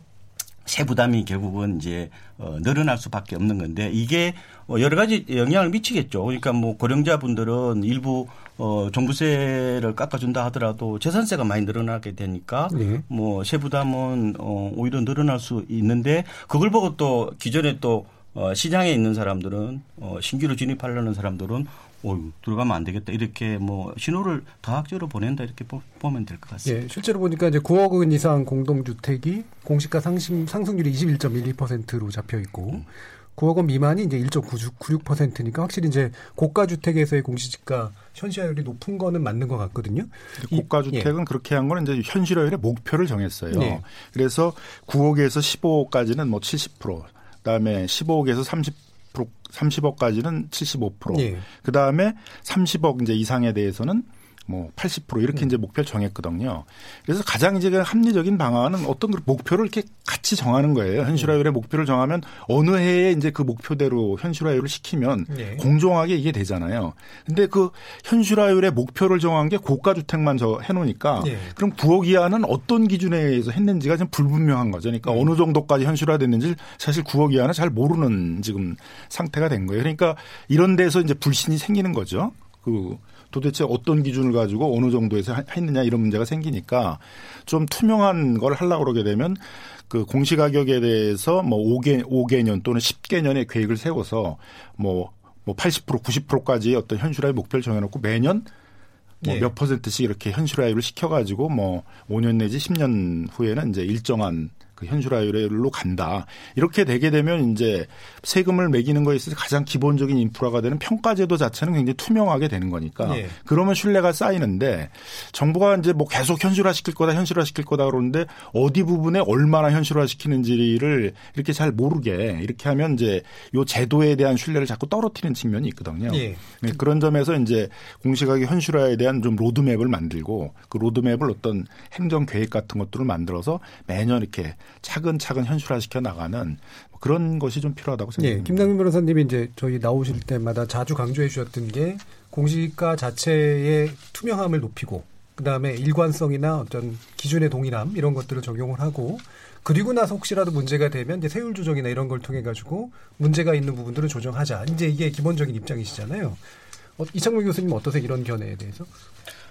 세 부담이 결국은 이제 어 늘어날 수밖에 없는 건데 이게 어 여러 가지 영향을 미치겠죠. 그러니까 뭐 고령자분들은 일부 어 종부세를 깎아준다 하더라도 재산세가 많이 늘어나게 되니까 네. 뭐세 부담은 어 오히려 늘어날 수 있는데 그걸 보고 또 기존에 또 어, 시장에 있는 사람들은 어, 신규로 진입하려는 사람들은 어 들어가면 안 되겠다 이렇게 뭐 신호를 다학적으로 보낸다 이렇게 보, 면 될 것 같습니다. 예, 실제로 보니까 이제 9억 원 이상 공동주택이 공시가 상승 상승률이 21.12%로 잡혀 있고 음. 9억 원 미만이 이제 1.96%니까 확실히 이제 고가 주택에서의 공시지가 현실화율이 높은 거는 맞는 것 같거든요. 고가 주택은 예. 그렇게 한 거는 이제 현실화율의 목표를 정했어요. 네. 그래서 9억에서 15억까지는 뭐 70%, 그다음에 15억에서 30 30억까지는 75%. 예. 그다음에 30억 이제 이상에 대해서는 뭐 80% 이렇게 음. 이제 목표를 정했거든요. 그래서 가장 이제 합리적인 방안은 어떤 그 목표를 이렇게 같이 정하는 거예요. 현실화율의 음. 목표를 정하면 어느 해에 이제 그 목표대로 현실화율을 시키면 네. 공정하게 이게 되잖아요. 근데 그 현실화율의 목표를 정한 게 고가 주택만 저 해놓으니까 네. 그럼 9억 이하는 어떤 기준에 의해서 했는지가 좀 불분명한 거죠. 그러니까 네. 어느 정도까지 현실화됐는지 사실 9억 이하는 잘 모르는 지금 상태가 된 거예요. 그러니까 이런 데서 이제 불신이 생기는 거죠. 그 도대체 어떤 기준을 가지고 어느 정도에서 했느냐 이런 문제가 생기니까 좀 투명한 걸 하려고 그러게 되면 그 공시 가격에 대해서 뭐 5개, 5개년 또는 10개년의 계획을 세워서 뭐, 뭐80% 90%까지 어떤 현실화의 목표를 정해놓고 매년 뭐몇 예. 퍼센트씩 이렇게 현실화율을 시켜가지고 뭐 5년 내지 10년 후에는 이제 일정한 그 현실화율로 간다. 이렇게 되게 되면 이제 세금을 매기는 거에 있어서 가장 기본적인 인프라가 되는 평가제도 자체는 굉장히 투명하게 되는 거니까 네. 그러면 신뢰가 쌓이는데 정부가 이제 뭐 계속 현실화 시킬 거다 현실화 시킬 거다 그러는데 어디 부분에 얼마나 현실화 시키는지를 이렇게 잘 모르게 이렇게 하면 이제 요 제도에 대한 신뢰를 자꾸 떨어뜨리는 측면이 있거든요. 네. 네, 그런 점에서 이제 공시가격 현실화에 대한 좀 로드맵을 만들고 그 로드맵을 어떤 행정 계획 같은 것들을 만들어서 매년 이렇게 차근차근 현실화시켜 나가는 그런 것이 좀 필요하다고 예, 생각합니다. 김남민 변호사님이 이제 저희 나오실 때마다 자주 강조해 주셨던 게 공시가 자체의 투명함을 높이고 그다음에 일관성이나 어떤 기준의 동일함 이런 것들을 적용을 하고 그리고 나서 혹시라도 문제가 되면 이제 세율 조정이나 이런 걸 통해 가지고 문제가 있는 부분들을 조정하자. 이제 이게 기본적인 입장이시잖아요. 어, 이창문 교수님 어떠세요? 이런 견해에 대해서?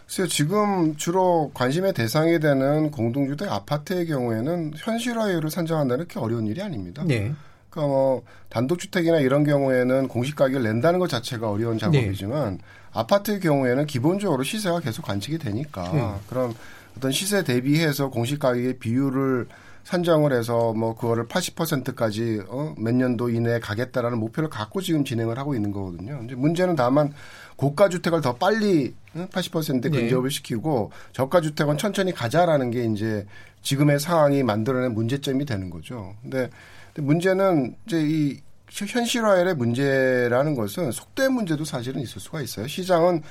글쎄요, 지금 주로 관심의 대상이 되는 공동주택 아파트의 경우에는 현실화율을 산정한다는 게 어려운 일이 아닙니다. 네. 그러니까 뭐 단독주택이나 이런 경우에는 공시가격을 낸다는 것 자체가 어려운 작업이지만 네. 아파트의 경우에는 기본적으로 시세가 계속 관측이 되니까 네. 그럼 어떤 시세 대비해서 공시가격의 비율을 산정을 해서 뭐 그거를 80%까지 어, 몇 년도 이내에 가겠다라는 목표를 갖고 지금 진행을 하고 있는 거거든요. 이제 문제는 다만 고가 주택을 더 빨리 80%에 근접을 네. 시키고 저가 주택은 천천히 가자라는 게 이제 지금의 상황이 만들어낸 문제점이 되는 거죠. 근데, 근데 문제는 이제 이 현실화의 문제라는 것은 속도의 문제도 사실은 있을 수가 있어요. 시장은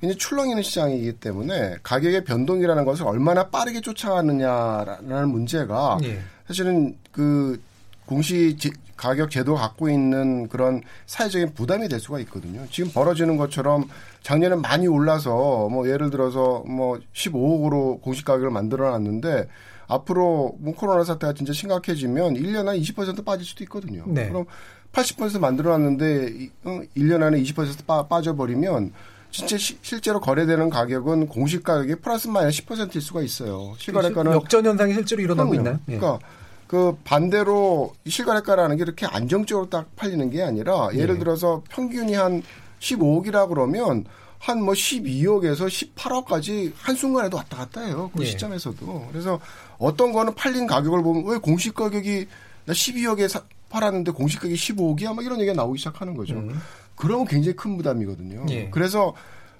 굉장히 출렁이는 시장이기 때문에 가격의 변동이라는 것을 얼마나 빠르게 쫓아가느냐라는 문제가 예. 사실은 그 공시 가격 제도가 갖고 있는 그런 사회적인 부담이 될 수가 있거든요. 지금 벌어지는 것처럼 작년에 많이 올라서 뭐 예를 들어서 뭐 15억으로 공시 가격을 만들어 놨는데 앞으로 뭐 코로나 사태가 진짜 심각해지면 1년 안에 20% 빠질 수도 있거든요. 네. 그럼 80% 만들어 놨는데 1년 안에 20% 빠, 빠져버리면 진짜 시, 실제로 거래되는 가격은 공시 가격이 플러스 마이너스 10%일 수가 있어요. 실거래가는 역전 현상이 실제로 일어나고 그럼요. 있나요? 예. 그러니까 그 반대로 실거래가라는 게 이렇게 안정적으로 딱 팔리는 게 아니라 예를 네. 들어서 평균이 한 15억이라 그러면 한 뭐 12억에서 18억까지 한순간에도 왔다 갔다 해요. 그 네. 시점에서도. 그래서 어떤 거는 팔린 가격을 보면 왜 공시 가격이 나 12억에 사, 팔았는데 공시 가격이 15억이야? 막 이런 얘기가 나오기 시작하는 거죠. 음. 그러면 굉장히 큰 부담이거든요. 예. 그래서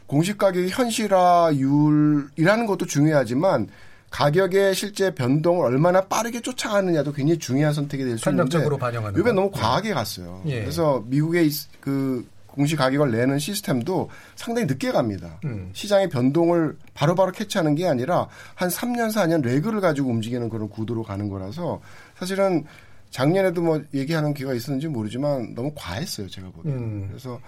공시 가격의 현실화율이라는 것도 중요하지만 가격의 실제 변동을 얼마나 빠르게 쫓아가느냐도 굉장히 중요한 선택이 될 수 있는데 반영하는 이게 너무 과하게 갔어요. 예. 그래서 미국의 그 공시 가격을 내는 시스템도 상당히 늦게 갑니다. 음. 시장의 변동을 바로바로 바로 캐치하는 게 아니라 한 3년 4년 레그를 가지고 움직이는 그런 구도로 가는 거라서 사실은 작년에도 뭐 얘기하는 기회가 있었는지 모르지만 너무 과했어요 제가 보기에는. 음. 그래서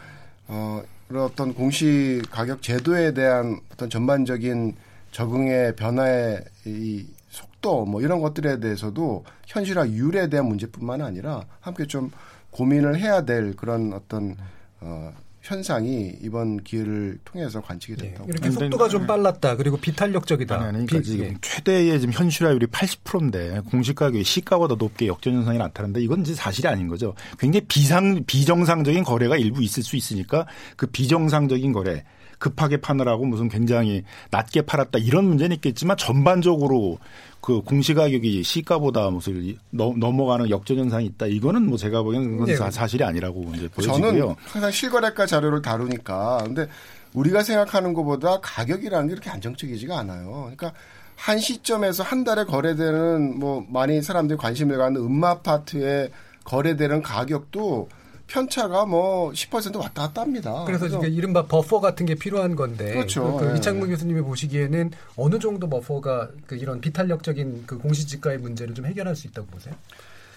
어 그런 어떤 공시 가격 제도에 대한 어떤 전반적인 적응의 변화의 이 속도 뭐 이런 것들에 대해서도 현실화율에 대한 문제뿐만 아니라 함께 좀 고민을 해야 될 그런 어떤 어 현상이 이번 기회를 통해서 관측이 네. 됐다고. 네. 이렇게 속도가 좀 빨랐다. 그리고 비탄력적이다. 아니, 아니, 그러니까 비, 지금 예. 최대의 지금 현실화율이 80%인데 공시 가격이 시가보다 높게 역전 현상이 나타나는데 이건 이제 사실이 아닌 거죠. 굉장히 비상 비정상적인 거래가 일부 있을 수 있으니까 그 비정상적인 거래 급하게 파느라고 무슨 굉장히 낮게 팔았다 이런 문제는 있겠지만 전반적으로 그 공시가격이 시가보다 무슨 넘어가는 역전 현상이 있다. 이거는 뭐 제가 보기에는 네. 사실이 아니라고 이제 보여지고요. 저는 항상 실거래가 자료를 다루니까 근데 우리가 생각하는 것보다 가격이라는 게 이렇게 안정적이지가 않아요. 그러니까 한 시점에서 한 달에 거래되는 뭐 많이 사람들이 관심을 갖는 음마 아파트에 거래되는 가격도 편차가 뭐 10% 왔다 갔다 합니다. 그래서, 그래서 이른바 버퍼 같은 게 필요한 건데. 그렇죠. 그, 그 네. 이창문 교수님이 보시기에는 어느 정도 버퍼가 그 이런 비탄력적인 그 공시지가의 문제를 좀 해결할 수 있다고 보세요?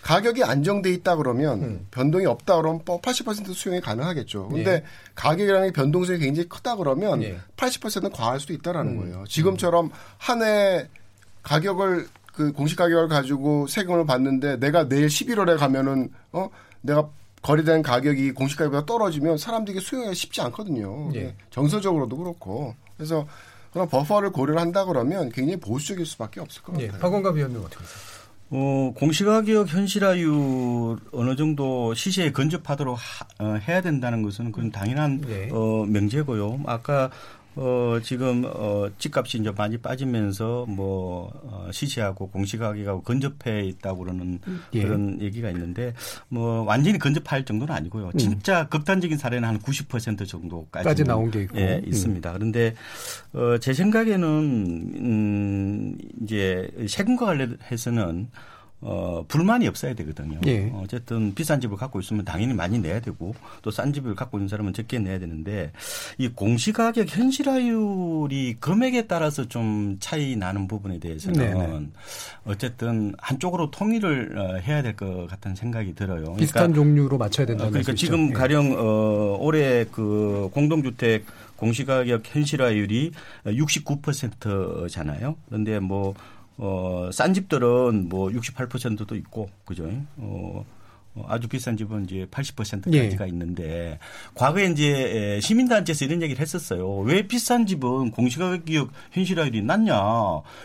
가격이 안정돼 있다 그러면 음. 변동이 없다 그러면 80%뭐 수용이 가능하겠죠. 근데 예. 가격이라는 게 변동성이 굉장히 크다 그러면 예. 80%는 과할 수도 있다라는 음. 거예요. 지금처럼 한 해 가격을 그 공시 가격을 가지고 세금을 받는데 내가 내일 11월에 가면은 어 내가 거래된 가격이 공시 가격보다 떨어지면 사람들이 수용하기 쉽지 않거든요. 예. 정서적으로도 그렇고. 그래서 그런 버퍼를 고려를 한다 그러면 굉장히 보수적일 수밖에 없을 것 예. 같아요. 예. 박원갑 위원님 어떻게 보세요? 어, 공시가격 현실화율 어느 정도 시세에 근접하도록 하, 어, 해야 된다는 것은 그건 당연한 네. 어, 명제고요. 아까 어, 지금, 어, 집값이 이제 많이 빠지면서 뭐, 어, 시세하고 공시가격하고 근접해 있다고 그러는 예. 그런 얘기가 있는데 뭐, 완전히 근접할 정도는 아니고요. 음. 진짜 극단적인 사례는 한 90% 정도까지 나온 게 있고. 예, 있습니다. 음. 그런데, 어, 제 생각에는, 음, 이제 세금과 관련해서는 어, 불만이 없어야 되거든요. 예. 어쨌든 비싼 집을 갖고 있으면 당연히 많이 내야 되고 또 싼 집을 갖고 있는 사람은 적게 내야 되는데 이 공시가격 현실화율이 금액에 따라서 좀 차이 나는 부분에 대해서는 네네. 어쨌든 한쪽으로 통일을 어, 해야 될 것 같다는 생각이 들어요. 그러니까, 비슷한 종류로 맞춰야 된다는 그러니까 말씀이죠. 지금 예. 가령 어, 올해 그 공동주택 공시가격 현실화율이 69%잖아요. 그런데 뭐 어, 싼 집들은 뭐 68%도 있고, 그죠? 어, 어, 아주 비싼 집은 이제 80%까지가 예. 있는데 과거에 이제 시민단체에서 이런 얘기를 했었어요. 왜 비싼 집은 공시가격 현실화율이 낮냐?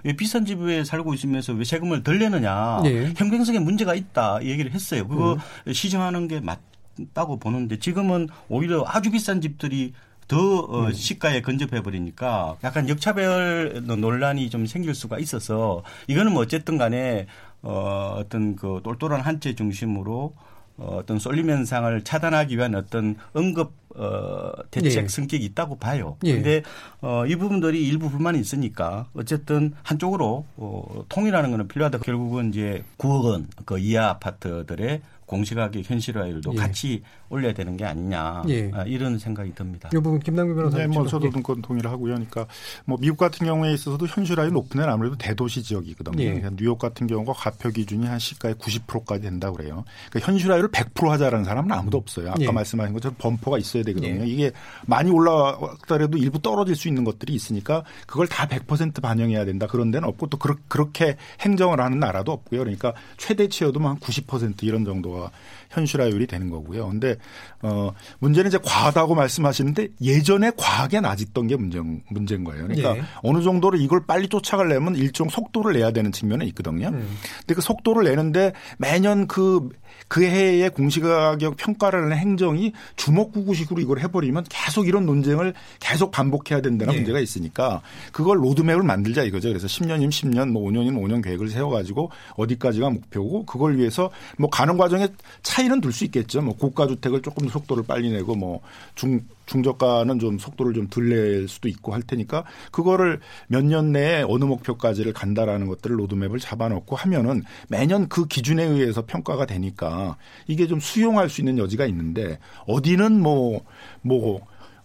왜 비싼 집에 살고 있으면서 왜 세금을 덜 내느냐? 예. 형평성에 문제가 있다 이 얘기를 했어요. 그거 음. 시정하는 게 맞다고 보는데 지금은 오히려 아주 비싼 집들이 더 어, 음. 시가에 근접해 버리니까 약간 역차별 논란이 좀 생길 수가 있어서 이거는 뭐 어쨌든 간에 어, 어떤 그 똘똘한 한채 중심으로 어, 어떤 쏠림 현상을 차단하기 위한 어떤 응급 어, 대책 예. 성격이 있다고 봐요. 예. 근데 어, 이 부분들이 일부 불만이 있으니까 어쨌든 한쪽으로 어, 통일하는 거는 필요하다. 결국은 이제 9억 원 그 이하 아파트들의 공시가격 현실화율도 예. 같이 올려야 되는 게 아니냐 예. 아, 이런 생각이 듭니다. 이 부분 김남규 변호사님. 네, 뭐 좀- 저도 그건 동의를 하고요. 그러니까 뭐 미국 같은 경우에 있어서도 현실화율 높은 데는 아무래도 대도시 지역이거든요. 예. 그러니까 뉴욕 같은 경우가 과표 기준이 한 시가의 90%까지 된다고 그래요. 그러니까 현실화율을 100% 하자라는 사람은 아무도 없어요. 아까 예. 말씀하신 것처럼 범퍼가 있어야 되거든요. 예. 이게 많이 올라왔더라도 일부 떨어질 수 있는 것들이 있으니까 그걸 다 100% 반영해야 된다. 그런 데는 없고 또 그렇- 그렇게 행정을 하는 나라도 없고요. 그러니까 최대치여도 뭐한90% 이런 정도 가 현실화율이 되는 거고요. 근데 어 문제는 이제 과하다고 말씀하시는데 예전에 과하게 낮았던 게 문제, 문제인 거예요. 그러니까 예. 어느 정도로 이걸 빨리 쫓아가려면 일종 속도를 내야 되는 측면이 있거든요. 음. 근데 그 속도를 내는데 매년 그, 그 해의 공시가격 평가를 하는 행정이 주먹구구식으로 이걸 해버리면 계속 이런 논쟁을 계속 반복해야 된다는 예. 문제가 있으니까 그걸 로드맵을 만들자 이거죠. 그래서 10년이면 10년, 뭐 5년이면 5년 계획을 세워가지고 어디까지가 목표고 그걸 위해서 뭐 가는 과정에 차이는 둘 수 있겠죠. 뭐 고가 주택을 조금 속도를 빨리 내고 뭐 중, 중저가는 좀 속도를 좀덜낼 수도 있고 할 테니까 그거를 몇 년 내에 어느 목표까지를 간다라는 것들을 로드맵을 잡아놓고 하면은 매년 그 기준에 의해서 평가가 되니까 이게 좀 수용할 수 있는 여지가 있는데 어디는 뭐, 뭐,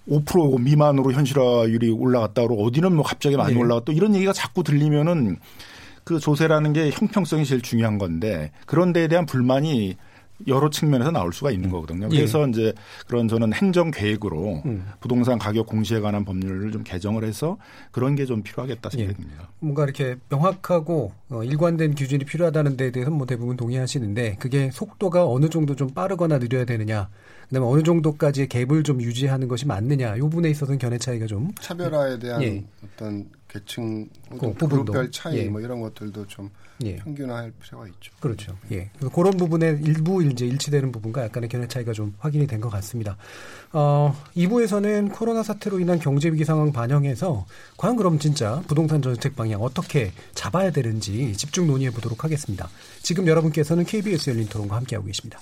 5% 미만으로 현실화율이 올라갔다 그러고 어디는 뭐 갑자기 많이 네. 올라갔다 이런 얘기가 자꾸 들리면은 그 조세라는 게 형평성이 제일 중요한 건데 그런 데에 대한 불만이 여러 측면에서 나올 수가 있는 거거든요. 예. 그래서 이제 그런 저는 행정 계획으로 음. 부동산 가격 공시에 관한 법률을 좀 개정을 해서 그런 게 좀 필요하겠다 예. 생각이 듭니다. 뭔가 이렇게 명확하고 어, 일관된 기준이 필요하다는 데에 대해서 뭐 대부분 동의하시는데 그게 속도가 어느 정도 좀 빠르거나 느려야 되느냐 그다음에 어느 정도까지의 갭을 좀 유지하는 것이 맞느냐 이 부분에 있어서는 견해 차이가 좀 차별화에 대한 예. 어떤 계층, 그 부분도. 그룹별 차이 예. 뭐 이런 것들도 좀 예. 평균화할 필요가 있죠. 그렇죠. 예. 그래서 그런 부분에 일부 이제 일치되는 부분과 약간의 견해 차이가 좀 확인이 된 것 같습니다. 어, 2부에서는 코로나 사태로 인한 경제 위기 상황 반영해서 과연 그럼 진짜 부동산 정책 방향 어떻게 잡아야 되는지 집중 논의해 보도록 하겠습니다. 지금 여러분께서는 KBS 열린 토론과 함께하고 계십니다.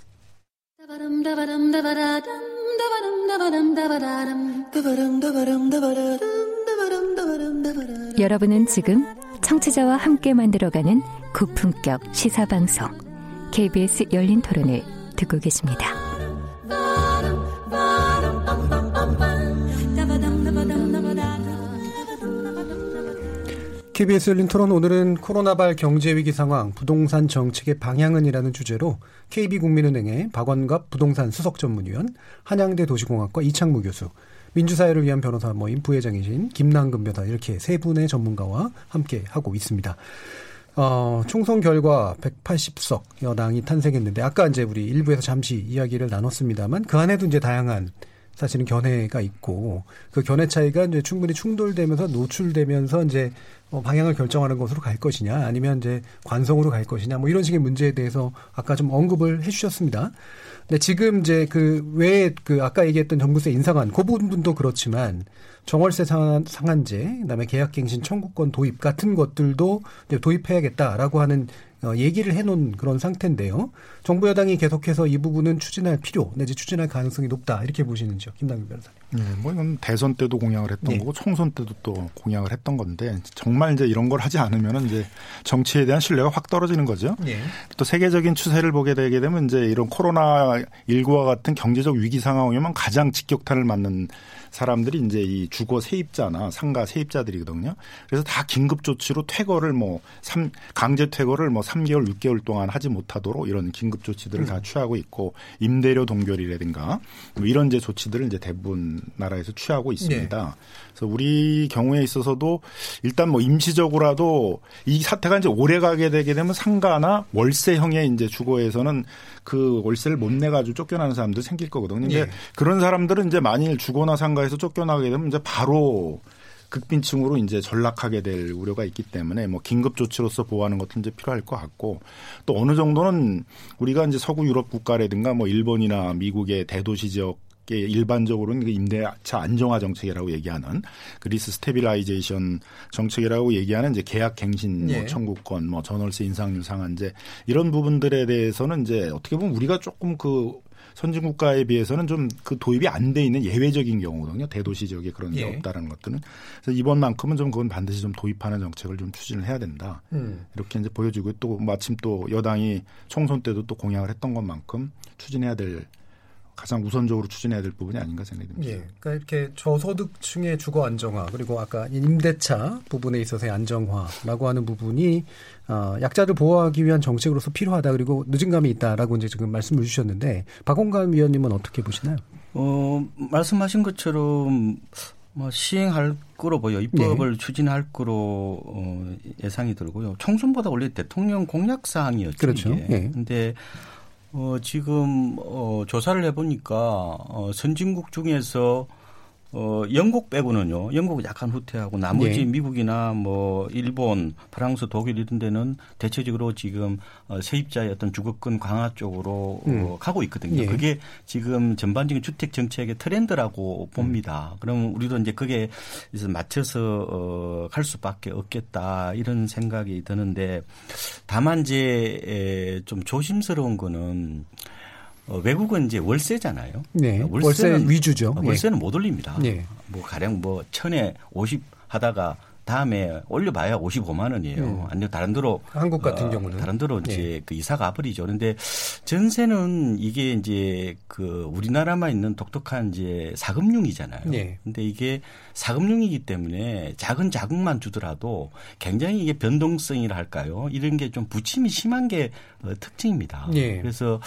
여러분은 지금 청취자와 함께 만들어가는 고품격 시사방송 KBS 열린 토론을 듣고 계십니다. KBS 열린 토론 오늘은 코로나발 경제 위기 상황 부동산 정책의 방향은이라는 주제로 KB국민은행의 박원갑 부동산 수석 전문위원, 한양대 도시공학과 이창무 교수, 민주사회를 위한 변호사 모임 부회장이신 김남근 변호사 이렇게 세 분의 전문가와 함께 하고 있습니다. 어, 총선 결과 180석 여당이 탄생했는데 아까 이제 우리 일부에서 잠시 이야기를 나눴습니다만 그 안에도 이제 다양한 사실은 견해가 있고 그 견해 차이가 이제 충분히 충돌되면서 노출되면서 이제 어, 방향을 결정하는 것으로 갈 것이냐 아니면 이제 관성으로 갈 것이냐 뭐 이런 식의 문제에 대해서 아까 좀 언급을 해주셨습니다. 근데 지금 이제 그 외에 그 아까 얘기했던 정부세 인상안 그 부분도 그렇지만 정월세 상한, 상한제, 그다음에 계약갱신 청구권 도입 같은 것들도 도입해야겠다라고 하는 어, 얘기를 해놓은 그런 상태인데요. 정부 여당이 계속해서 이 부분은 추진할 필요 내지 추진할 가능성이 높다 이렇게 보시는지요, 김남규 변호사님. 네, 뭐 이건 대선 때도 공약을 했던 네. 거고 총선 때도 또 공약을 했던 건데 정말 이제 이런 걸 하지 않으면 이제 정치에 대한 신뢰가 확 떨어지는 거죠. 네. 또 세계적인 추세를 보게 되게 되면 이제 이런 코로나 19와 같은 경제적 위기 상황이면 가장 직격탄을 맞는 사람들이 이제 이 주거 세입자나 상가 세입자들이거든요. 그래서 다 긴급 조치로 퇴거를 뭐 삼, 강제 퇴거를 뭐 3개월, 6개월 동안 하지 못하도록 이런 긴급 조치들을 음. 다 취하고 있고 임대료 동결이라든가 뭐 이런 제 조치들을 이제 대부분 나라에서 취하고 있습니다. 네. 그래서 우리 경우에 있어서도 일단 뭐 임시적으로라도 이 사태가 이제 오래 가게 되게 되면 상가나 월세형의 이제 주거에서는 그 월세를 못 내가지고 쫓겨나는 사람들 생길 거거든요. 근데 예. 그런 사람들은 이제 만일 주거나 상가에서 쫓겨나게 되면 이제 바로 극빈층으로 이제 전락하게 될 우려가 있기 때문에 뭐 긴급 조치로서 보호하는 것도 이제 필요할 것 같고 또 어느 정도는 우리가 이제 서구 유럽 국가라든가 뭐 일본이나 미국의 대도시 지역 일반적으로는 그 임대차 안정화 정책이라고 얘기하는 그 lease stabilization 정책이라고 얘기하는 이제 계약 갱신 뭐 예. 청구권 뭐 전월세 인상률 상한제 이런 부분들에 대해서는 이제 어떻게 보면 우리가 조금 그 선진 국가에 비해서는 좀 그 도입이 안 돼 있는 예외적인 경우거든요. 대도시 지역에 그런 게 예. 없다라는 것들은. 그래서 이번만큼은 좀 그건 반드시 좀 도입하는 정책을 좀 추진을 해야 된다. 음. 이렇게 이제 보여지고 또 마침 또 여당이 총선 때도 또 공약을 했던 것만큼 추진해야 될 가장 우선적으로 추진해야 될 부분이 아닌가 생각이 듭니다. 예. 그러니까 이렇게 저소득층의 주거 안정화 그리고 아까 임대차 부분에 있어서의 안정화라고 하는 부분이 어, 약자를 보호하기 위한 정책으로서 필요하다 그리고 늦은 감이 있다라고 이제 지금 말씀을 주셨는데 박원감 위원님은 어떻게 보시나요? 어, 말씀하신 것처럼 뭐 시행할 거로 보여 입법을 네. 추진할 거로 어, 예상이 들고요. 총선보다 원래 대통령 공약 사항이었죠. 그렇죠. 이게. 네. 근데 어, 지금 어, 조사를 해보니까 어, 선진국 중에서 어, 영국 빼고는요. 영국은 약간 후퇴하고 나머지 네. 미국이나 뭐 일본, 프랑스, 독일 이런 데는 대체적으로 지금 어, 세입자의 어떤 주거권 강화 쪽으로 어, 음. 어, 가고 있거든요. 네. 그게 지금 전반적인 주택 정책의 트렌드라고 봅니다. 음. 그럼 우리도 이제 그게 이제 맞춰서 어, 갈 수밖에 없겠다 이런 생각이 드는데 다만 이제 에, 좀 조심스러운 거는 어, 외국은 이제 월세잖아요. 네. 월세는, 월세 위주죠. 어, 월세는 네. 못 올립니다. 네. 뭐 가령 뭐 천에 오십 하다가 다음에 올려봐야 55만 원이에요. 음. 아니면 다른 데로 한국 같은 어, 경우는 다른 데로 이제 네. 그 이사 가버리죠. 그런데 전세는 이게 이제 그 우리나라만 있는 독특한 이제 사금융이잖아요. 네. 근데 이게 사금융이기 때문에 작은 자금만 주더라도 굉장히 이게 변동성이라 할까요? 이런 게 좀 부침이 심한 게 어, 특징입니다. 네. 그래서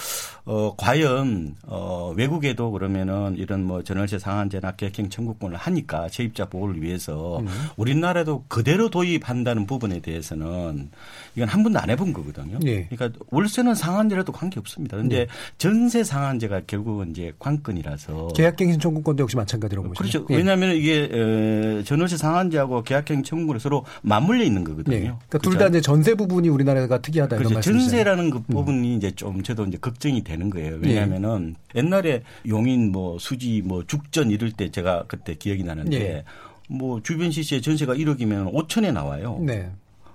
어 과연 어 외국에도 그러면은 이런 뭐 전월세 상한제나 계획형 청구권을 하니까 세입자 보호를 위해서 음. 우리나라도 그대로 도입한다는 부분에 대해서는 이건 한 번도 안 해본 거거든요. 네. 그러니까 월세는 상한제라도 관계 없습니다. 그런데 네. 전세 상한제가 결국은 이제 관건이라서 계약갱신 청구권도 역시 마찬가지라고 보시죠. 그렇죠. 네. 왜냐하면 이게 전월세 상한제하고 계약갱신 청구권이 서로 맞물려 있는 거거든요. 네. 그러니까 둘다 이제 전세 부분이 우리나라가 특이하다 그렇죠. 이런 말씀이죠. 전세라는 그 음. 부분이 이제 좀 저도 이제 걱정이 되는 거예요. 왜냐하면은 옛날에 용인 뭐 수지 뭐 죽전 이럴 때 제가 그때 기억이 나는데 네. 뭐 주변 시세의 전세가 1억이면 5천에 나와요. 네.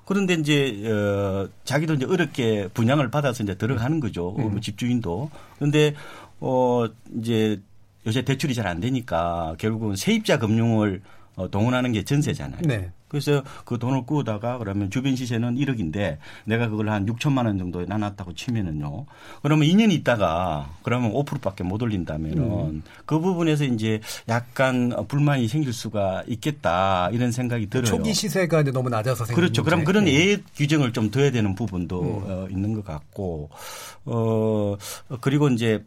그런데 이제 어 자기도 이제 어렵게 분양을 받아서 이제 들어가는 거죠. 음. 집주인도. 그런데 어 이제 요새 대출이 잘 안 되니까 결국은 세입자 금융을 어, 동원하는 게 전세잖아요. 네. 그래서 그 돈을 꾸다가 그러면 주변 시세는 1억인데 내가 그걸 한 6천만 원 정도에 나눴다고 치면은요. 그러면 2년 있다가 그러면 5%밖에 못 올린다면은 음. 그 부분에서 이제 약간 불만이 생길 수가 있겠다 이런 생각이 들어요. 초기 시세가 너무 낮아서 생긴 그렇죠. 문제. 그럼 그런 네. 예외 규정을 좀 둬야 되는 부분도 음. 어, 있는 것 같고 어 그리고 이제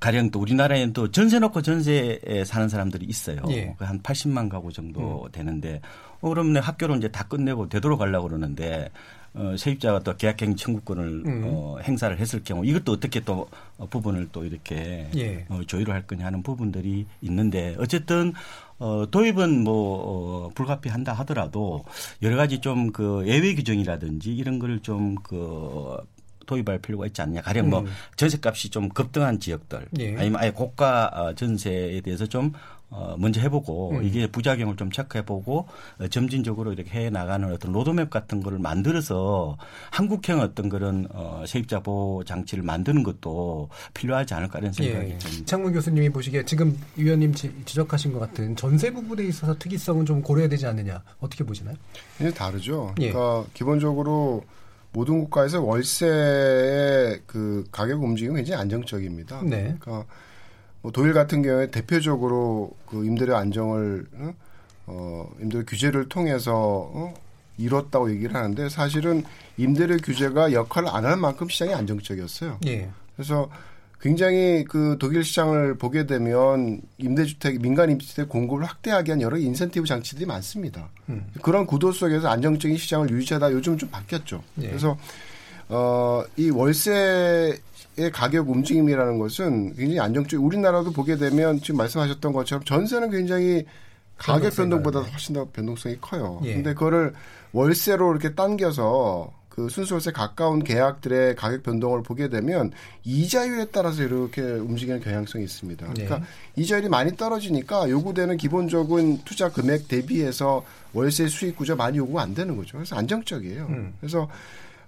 가령 또 우리나라에는 또 전세 놓고 전세에 사는 사람들이 있어요. 예. 그한 80만 가구 정도 음. 되는데 어, 그러면 학교를 이제 다 끝내고 되돌아가려고 그러는데 어, 세입자가 또 계약행 청구권을 음. 어, 행사를 했을 경우 이것도 어떻게 또 부분을 또 이렇게 예. 어, 조율을 할 거냐 하는 부분들이 있는데 어쨌든 어, 도입은 뭐, 어, 불가피한다 하더라도 여러 가지 좀 그 예외 규정이라든지 이런 거를 좀그 도입할 필요가 있지 않냐. 가령 뭐 음. 전세값이 좀 급등한 지역들 예. 아니면 아예 고가 어, 전세에 대해서 좀 어, 먼저 해보고 음. 이게 부작용을 좀 체크해보고 어, 점진적으로 이렇게 해 나가는 어떤 로드맵 같은 거를 만들어서 한국형 어떤 그런 어, 세입자 보호 장치를 만드는 것도 필요하지 않을까 이런 생각이 예. 듭니다. 창문 교수님이 보시기에 지금 위원님 지적하신 것 같은 전세 부분에 있어서 특이성은 좀 고려해야 되지 않느냐 어떻게 보시나요? 이 다르죠. 예. 그러니까 기본적으로 모든 국가에서 월세의 그 가격 움직임이 굉장히 안정적입니다. 네. 그러니까 뭐 도일 같은 경우에 대표적으로 그 임대료 안정을 어 임대료 규제를 통해서 어, 이뤘다고 얘기를 하는데 사실은 임대료 규제가 역할을 안 할 만큼 시장이 안정적이었어요. 예. 그래서 굉장히 그 독일 시장을 보게 되면 임대주택 민간 임대주택 공급을 확대하기 위한 여러 인센티브 장치들이 많습니다. 음. 그런 구도 속에서 안정적인 시장을 유지하다 요즘은 좀 바뀌었죠. 예. 그래서 어 이 월세 의 가격 움직임이라는 것은 굉장히 안정적. 우리나라도 보게 되면 지금 말씀하셨던 것처럼 전세는 굉장히 가격 변동보다 훨씬 더 변동성이 커요. 예. 근데 그거를 월세로 이렇게 당겨서 그 순수월세 가까운 계약들의 가격 변동을 보게 되면 이자율에 따라서 이렇게 움직이는 경향성이 있습니다. 그러니까 예. 이자율이 많이 떨어지니까 요구되는 기본적인 투자 금액 대비해서 월세 수익 구조 많이 요구가 안 되는 거죠. 그래서 안정적이에요. 음. 그래서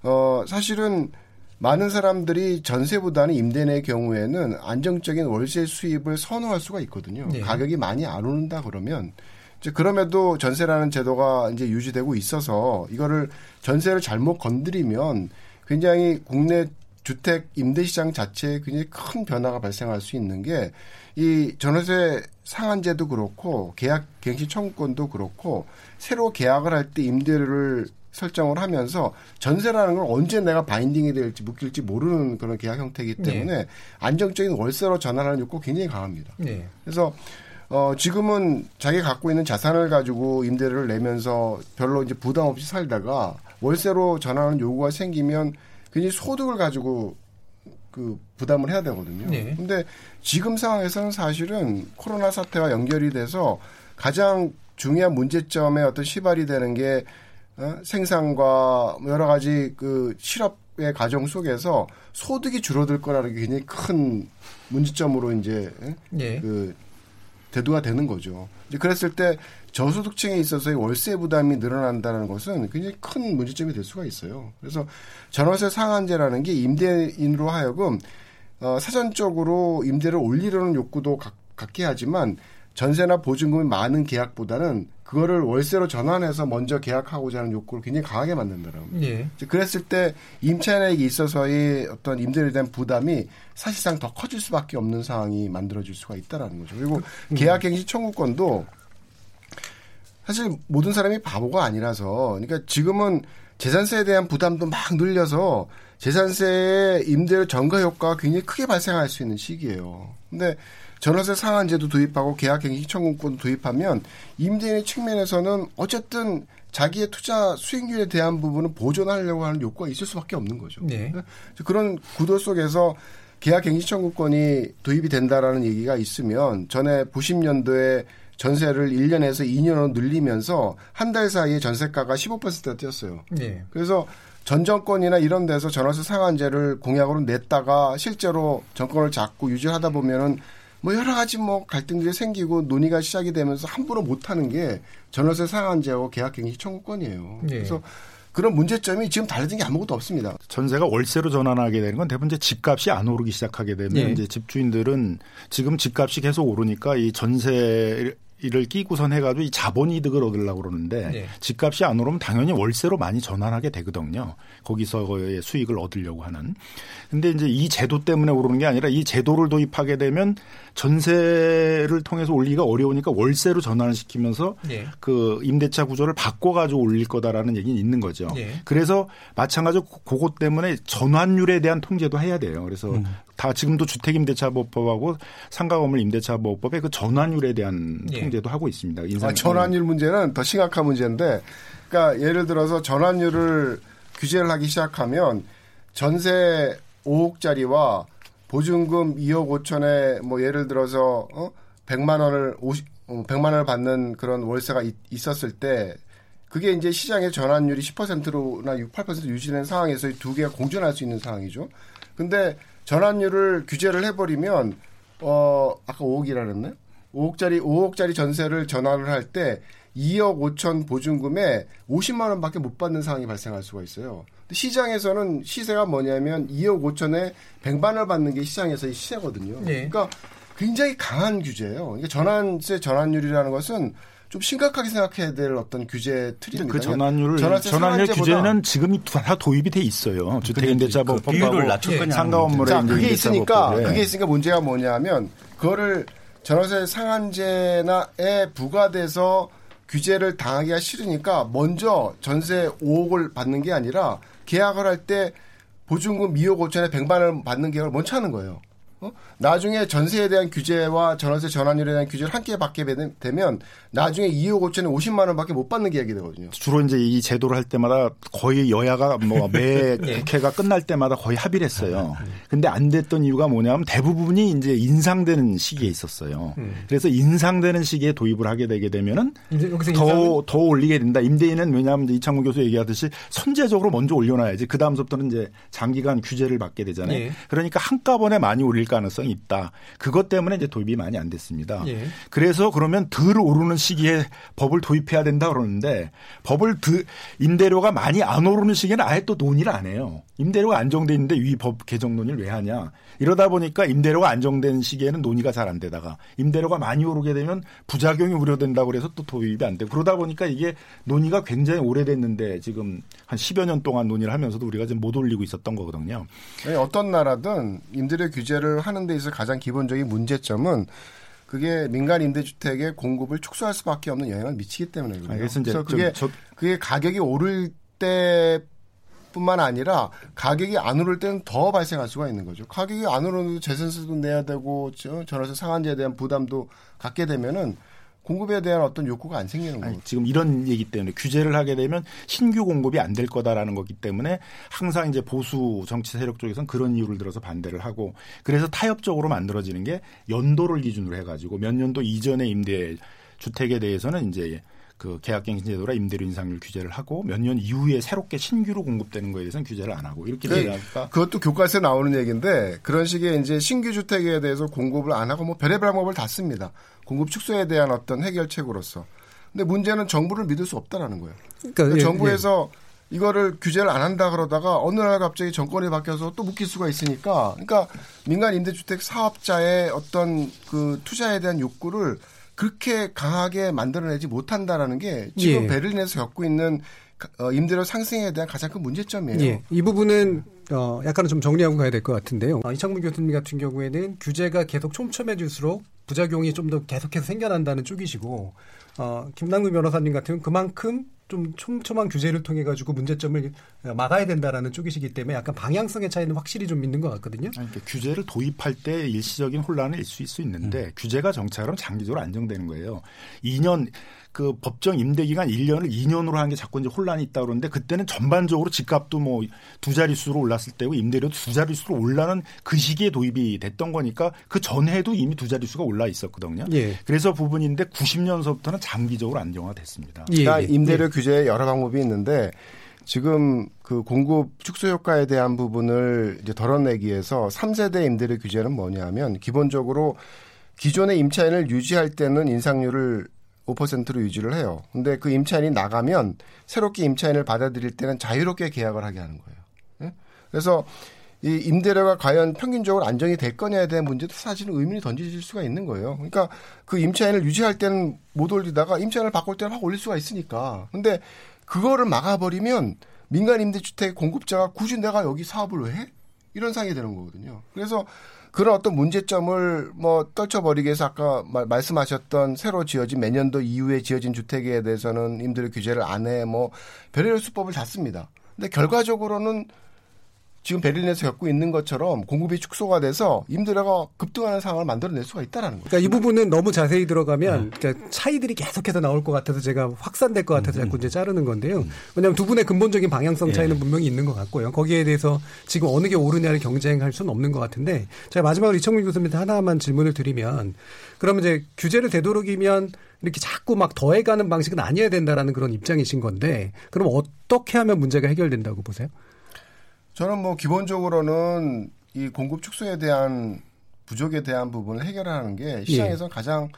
어 사실은 많은 사람들이 전세보다는 임대인의 경우에는 안정적인 월세 수입을 선호할 수가 있거든요. 네. 가격이 많이 안 오른다 그러면 이제 그럼에도 전세라는 제도가 이제 유지되고 있어서 이거를 전세를 잘못 건드리면 굉장히 국내 주택 임대 시장 자체에 굉장히 큰 변화가 발생할 수 있는 게 이 전월세 상한제도 그렇고 계약 갱신 청구권도 그렇고 새로 계약을 할 때 임대료를 설정을 하면서 전세라는 걸 언제 내가 바인딩이 될지 묶일지 모르는 그런 계약 형태이기 네. 때문에 네. 안정적인 월세로 전환하는 욕구가 굉장히 강합니다. 네. 그래서 어, 지금은 자기가 갖고 있는 자산을 가지고 임대료를 내면서 별로 이제 부담 없이 살다가 월세로 전환하는 요구가 생기면 굉장히 소득을 가지고 그 부담을 해야 되거든요. 네. 근데 지금 상황에서는 사실은 코로나 사태와 연결이 돼서 가장 중요한 문제점의 어떤 시발이 되는 게 어? 생산과 여러 가지 그 실업의 과정 속에서 소득이 줄어들 거라는 게 굉장히 큰 문제점으로 이제 예. 그 대두가 되는 거죠. 이제 그랬을 때 저소득층에 있어서의 월세 부담이 늘어난다는 것은 굉장히 큰 문제점이 될 수가 있어요. 그래서 전월세 상한제라는 게 임대인으로 하여금 어, 사전적으로 임대를 올리려는 욕구도 갖, 갖게 하지만 전세나 보증금이 많은 계약보다는 그거를 월세로 전환해서 먼저 계약하고자 하는 욕구를 굉장히 강하게 만든다는 예. 그랬을 때 임차인에게 있어서의 어떤 임대료에 대한 부담이 사실상 더 커질 수밖에 없는 상황이 만들어질 수가 있다라는 거죠. 그리고 음. 계약갱신 청구권도 사실 모든 사람이 바보가 아니라서 그러니까 지금은 재산세에 대한 부담도 막 늘려서 재산세의 임대료 전가 효과가 굉장히 크게 발생할 수 있는 시기예요. 근데 전월세 상한제도 도입하고 계약갱신 청구권도 도입하면 임대인의 측면에서는 어쨌든 자기의 투자 수익률에 대한 부분은 보존하려고 하는 욕구가 있을 수밖에 없는 거죠. 네. 그런 구도 속에서 계약갱신 청구권이 도입이 된다라는 얘기가 있으면 전에 90년도에 전세를 1년에서 2년으로 늘리면서 한 달 사이에 전세가가 15%가 뛰었어요. 네. 그래서 전 정권이나 이런 데서 전월세 상한제를 공약으로 냈다가 실제로 정권을 잡고 유지하다 보면은 뭐 여러 가지 뭐 갈등들이 생기고 논의가 시작이 되면서 함부로 못 하는 게 전월세 상한제하고 계약갱신 청구권이에요. 네. 그래서 그런 문제점이 지금 달라진 게 아무것도 없습니다. 전세가 월세로 전환하게 되는 건 대부분 이제 집값이 안 오르기 시작하게 되면 네. 이제 집주인들은 지금 집값이 계속 오르니까 이 전세 이를 끼고선 해가지고 이 자본 이득을 얻으려고 그러는데 네. 집값이 안 오르면 당연히 월세로 많이 전환하게 되거든요. 거기서의 수익을 얻으려고 하는. 근데 이제 이 제도 때문에 오르는 게 아니라 이 제도를 도입하게 되면 전세를 통해서 올리기가 어려우니까 월세로 전환을 시키면서 네. 그 임대차 구조를 바꿔가지고 올릴 거다라는 얘기는 있는 거죠. 네. 그래서 마찬가지로 그것 때문에 전환율에 대한 통제도 해야 돼요. 그래서 음. 다 지금도 주택임대차보호법하고 상가건물 임대차보호법의 그 전환율에 대한 예. 통제도 하고 있습니다. 인상 아, 전환율 문제는 더 심각한 문제인데, 그러니까 예를 들어서 전환율을 규제를 하기 시작하면 전세 5억짜리와 보증금 2억 5천에 뭐 예를 들어서 어 100만 원을 50 100만 어, 원을 받는 그런 월세가 있, 었을 때 그게 이제 시장의 전환율이 10%로나 6, 8% 유지되는 상황에서 두 개가 공존할 수 있는 상황이죠. 근데 전환율을 규제를 해버리면 어 아까 5억이라 그랬나요? 5억짜리 5억짜리 전세를 전환을 할 때 2억 5천 보증금에 50만 원밖에 못 받는 상황이 발생할 수가 있어요. 시장에서는 시세가 뭐냐면 2억 5천에 100만을 받는 게 시장에서의 시세거든요. 네. 그러니까 굉장히 강한 규제예요. 그러니까 전환세 전환율이라는 것은 좀 심각하게 생각해야 될 어떤 규제 틀입니다. 그 전환율 전환율 규제는 지금이 다 도입이 돼 있어요. 주택임대차법 그 비율을 낮출 거냐 상가 업무를 자, 그게 있으니까 그게 있으니까 문제가 뭐냐면 그거를 전환세 상한제나에 부과돼서 규제를 당하기가 싫으니까 먼저 전세 5억을 받는 게 아니라 계약을 할 때 보증금 2억 5천에 100만을 받는 계약을 먼저 하는 거예요. 어? 나중에 전세에 대한 규제와 전월세 전환율에 대한 규제를 함께 받게 되면 나중에 2억 5천에 50만 원밖에 못 받는 계약이 되거든요. 주로 이제 이 제도를 할 때마다 거의 여야가 뭐매 네. 국회가 끝날 때마다 거의 합의를 했어요. 네. 근데 안 됐던 이유가 뭐냐면 대부분이 이제 인상되는 시기에 있었어요. 음. 그래서 인상되는 시기에 도입을 하게 되게 되면은 더, 더 올리게 된다. 임대인은 왜냐하면 이창무 교수 얘기하듯이 선제적으로 먼저 올려놔야지. 그 다음부터는 이제 장기간 규제를 받게 되잖아요. 네. 그러니까 한꺼번에 많이 올릴 가능성이 있다. 그것 때문에 이제 도입이 많이 안 됐습니다. 예. 그래서 그러면 덜 오르는 시기에 법을 도입해야 된다 그러는데 법을 드, 임대료가 많이 안 오르는 시기에는 아예 또 논의를 안 해요. 임대료가 안정돼 있는데 위법 개정 논의를 왜 하냐. 이러다 보니까 임대료가 안정된 시기에는 논의가 잘 안 되다가 임대료가 많이 오르게 되면 부작용이 우려된다고 그래서 또 도입이 안 되고 그러다 보니까 이게 논의가 굉장히 오래됐는데 지금 한 10여 년 동안 논의를 하면서도 우리가 지금 못 올리고 있었던 거거든요. 네, 어떤 나라든 임대료 규제를 하는 데 있어 가장 기본적인 문제점은 그게 민간 임대주택의 공급을 축소할 수밖에 없는 영향을 미치기 때문에 그래요. 아, 그래서 그게 저... 그게 가격이 오를 때 뿐만 아니라 가격이 안 오를 때는 더 발생할 수가 있는 거죠. 가격이 안 오르는 재산세도 내야 되고 전월세 상한제에 대한 부담도 갖게 되면은 공급에 대한 어떤 욕구가 안 생기는 거예요. 지금 이런 얘기 때문에 규제를 하게 되면 신규 공급이 안 될 거다라는 거기 때문에 항상 이제 보수 정치 세력 쪽에서는 그런 이유를 들어서 반대를 하고 그래서 타협적으로 만들어지는 게 연도를 기준으로 해가지고 몇 년도 이전의 임대 주택에 대해서는 이제 그 계약갱신 제도라 임대료 인상률 규제를 하고 몇 년 이후에 새롭게 신규로 공급되는 거에 대해서는 규제를 안 하고 이렇게 네, 되니까 그것도 교과서에 나오는 얘기인데 그런 식의 이제 신규 주택에 대해서 공급을 안 하고 뭐 별의별 방법을 다 씁니다. 공급 축소에 대한 어떤 해결책으로서. 근데 문제는 정부를 믿을 수 없다라는 거예요. 그러니까, 그러니까 예, 정부에서 예. 이거를 규제를 안 한다 그러다가 어느 날 갑자기 정권이 바뀌어서 또 묶일 수가 있으니까 그러니까 민간 임대주택 사업자의 어떤 그 투자에 대한 욕구를 그렇게 강하게 만들어내지 못한다라는 게 지금 예. 베를린에서 겪고 있는 어, 임대료 상승에 대한 가장 큰 문제점이에요. 예. 이 부분은 어, 약간은 좀 정리하고 가야 될 것 같은데요. 어, 이창문 교수님 같은 경우에는 규제가 계속 촘촘해질수록 부작용이 좀 더 계속해서 생겨난다는 쪽이시고 어, 김남근 변호사님 같은 그만큼 좀 촘촘한 규제를 통해 가지고 문제점을 막아야 된다라는 쪽이시기 때문에 약간 방향성의 차이는 확실히 좀 있는 것 같거든요. 아니, 그러니까 규제를 도입할 때 일시적인 혼란을 있을 수 있는데 음. 규제가 정착하면 장기적으로 안정되는 거예요. 2년 그 법정 임대 기간 1년을 2년으로 하는 게 자꾸 이제 혼란이 있다 그러는데 그때는 전반적으로 집값도 뭐 두 자릿수로 올랐을 때고 임대료도 두 자릿수로 올라는 그 시기에 도입이 됐던 거니까 그 전해도 이미 두 자릿수가 올라 있었거든요. 예. 그래서 부분인데 90년서부터는 장기적으로 안정화됐습니다. 예. 그러니까 임대료 예. 규제에 여러 방법이 있는데 지금 그 공급 축소 효과에 대한 부분을 이제 덜어내기 위해서 3세대 임대료 규제는 뭐냐면 기본적으로 기존의 임차인을 유지할 때는 인상률을 5%로 유지를 해요. 근데 그 임차인이 나가면 새롭게 임차인을 받아들일 때는 자유롭게 계약을 하게 하는 거예요. 네? 그래서 이 임대료가 과연 평균적으로 안정이 될 거냐에 대한 문제도 사실은 의문이 던져질 수가 있는 거예요. 그러니까 그 임차인을 유지할 때는 못 올리다가 임차인을 바꿀 때는 확 올릴 수가 있으니까. 근데 그거를 막아버리면 민간 임대주택 공급자가 굳이 내가 여기 사업을 왜 해? 이런 상황이 되는 거거든요. 그래서 그런 어떤 문제점을 뭐 떨쳐버리기 위해서 아까 말씀하셨던 새로 지어진 매년도 이후에 지어진 주택에 대해서는 임대료 규제를 안 해 뭐 별의별 수법을 다 씁니다. 근데 결과적으로는 지금 베를린에서 겪고 있는 것처럼 공급이 축소가 돼서 임대료가 급등하는 상황을 만들어낼 수가 있다라는 거죠. 그러니까 이 부분은 너무 자세히 들어가면 음. 그러니까 차이들이 계속해서 나올 것 같아서 제가 확산될 것 같아서 자꾸 이제 자르는 건데요. 음. 왜냐하면 두 분의 근본적인 방향성 차이는 예. 분명히 있는 것 같고요. 거기에 대해서 지금 어느 게 옳으냐를 경쟁할 수는 없는 것 같은데 제가 마지막으로 이청민 교수님한테 하나만 질문을 드리면 그러면 이제 규제를 되도록이면 이렇게 자꾸 막 더해가는 방식은 아니어야 된다라는 그런 입장이신 건데 그럼 어떻게 하면 문제가 해결된다고 보세요? 저는 뭐 기본적으로는 이 공급 축소에 대한 부족에 대한 부분을 해결하는 게 시장에서 예. 가장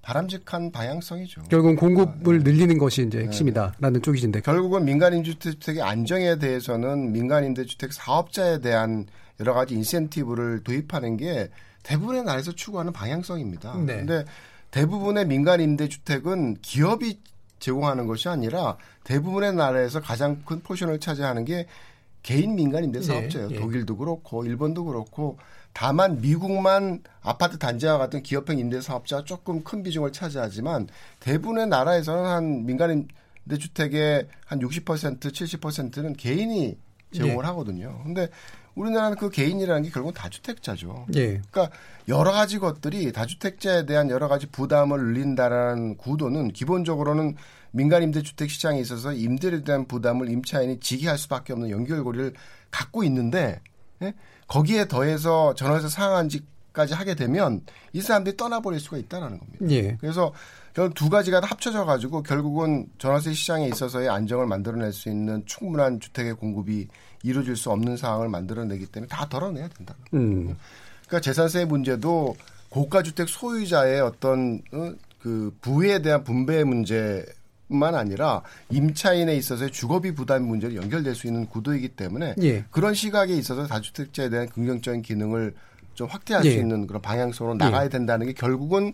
바람직한 방향성이죠. 결국은 공급을 네. 늘리는 것이 이제 핵심이다라는 네. 쪽이신데 결국은 민간 임대주택의 안정에 대해서는 민간 임대주택 사업자에 대한 여러 가지 인센티브를 도입하는 게 대부분의 나라에서 추구하는 방향성입니다. 네. 근데 대부분의 민간 임대주택은 기업이 제공하는 것이 아니라 대부분의 나라에서 가장 큰 포션을 차지하는 게 개인 민간 임대 사업자예요. 네, 예. 독일도 그렇고 일본도 그렇고 다만 미국만 아파트 단지와 같은 기업형 임대 사업자가 조금 큰 비중을 차지하지만 대부분의 나라에서는 한 민간 임대 주택의 한 60% 70%는 개인이 제공을 예. 하거든요. 근데 우리나라는 그 개인이라는 게 결국은 다주택자죠. 예. 그러니까 여러 가지 것들이 다주택자에 대한 여러 가지 부담을 늘린다라는 구도는 기본적으로는 민간 임대주택 시장에 있어서 임대에 대한 부담을 임차인이 지게 할 수밖에 없는 연결고리를 갖고 있는데 예? 거기에 더해서 전월세 상한지까지 하게 되면 이 사람들이 떠나버릴 수가 있다는 겁니다. 예. 그래서 결국 두 가지가 합쳐져 가지고 결국은 전월세 시장에 있어서의 안정을 만들어낼 수 있는 충분한 주택의 공급이 이루어질 수 없는 상황을 만들어내기 때문에 다 덜어내야 된다. 음. 그러니까 재산세 문제도 고가 주택 소유자의 어떤 어, 그 부에 대한 분배 문제 뿐만 아니라 임차인에 있어서의 주거비 부담 문제를 연결될 수 있는 구도이기 때문에 예. 그런 시각에 있어서 다주택자에 대한 긍정적인 기능을 좀 확대할 예. 수 있는 그런 방향성으로 나가야 예. 된다는 게 결국은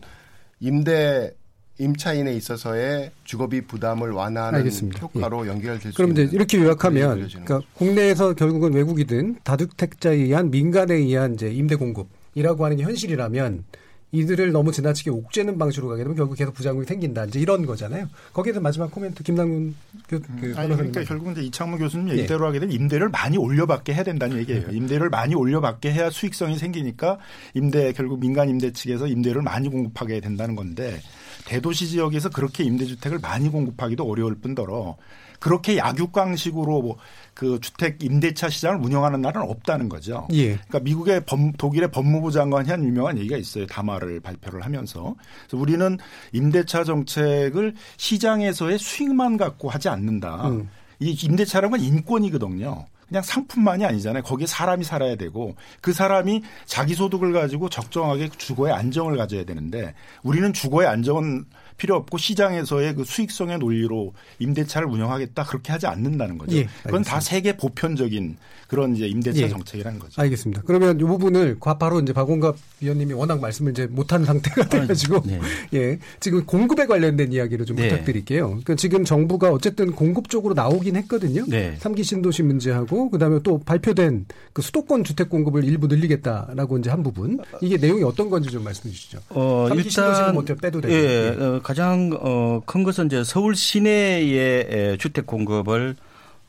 임대 임차인에 있어서의 주거비 부담을 완화하는 알겠습니다. 효과로 예. 연결될 수 그럼 이제 이렇게 요약하면 그러니까 국내에서 결국은 외국이든 다주택자에 의한 민간에 의한 이제 임대 공급이라고 하는 게 현실이라면 이들을 너무 지나치게 옥죄는 방식으로 가게 되면 결국 계속 부작용이 생긴다. 이제 이런 거잖아요. 거기에서 마지막 코멘트 김남균 교, 그 아니, 그러니까 결국은 이제 이창무 교수님 예. 얘기대로 예. 하게 되면 임대를 많이 올려받게 해야 된다는 얘기예요. 임대를 많이 올려받게 해야 수익성이 생기니까 임대 결국 민간 임대 측에서 임대를 많이 공급하게 된다는 건데 대도시 지역에서 그렇게 임대주택을 많이 공급하기도 어려울 뿐더러 그렇게 약육강식으로 뭐 그 주택 임대차 시장을 운영하는 나라는 없다는 거죠. 예. 그러니까 미국의 범, 독일의 법무부 장관이 한 유명한 얘기가 있어요. 담화를 발표를 하면서 그래서 우리는 임대차 정책을 시장에서의 수익만 갖고 하지 않는다. 음. 이 임대차라는 건 인권이거든요. 그냥 상품만이 아니잖아요. 거기에 사람이 살아야 되고 그 사람이 자기 소득을 가지고 적정하게 주거의 안정을 가져야 되는데 우리는 주거의 안정은 필요 없고 시장에서의 그 수익성의 논리로 임대차를 운영하겠다 그렇게 하지 않는다는 거죠. 예, 그건 다 세계 보편적인 그런 이제 임대차 예. 정책이라는 거죠. 알겠습니다. 그러면 이 부분을 바로 이제 박원갑 위원님이 워낙 말씀을 이제 못한 상태가 아, 돼가지고 네. 예 지금 공급에 관련된 이야기를 좀 네. 부탁드릴게요. 그러니까 지금 정부가 어쨌든 공급 쪽으로 나오긴 했거든요. 네. 3기 신도시 문제하고 그다음에 또 발표된 그 수도권 주택 공급을 일부 늘리겠다라고 이제 한 부분 이게 내용이 어떤 건지 좀 말씀해 주시죠. 어, 3기 일단 뭐 빼도 되고. 예, 어, 가장 어, 큰 것은 이제 서울 시내의 주택 공급을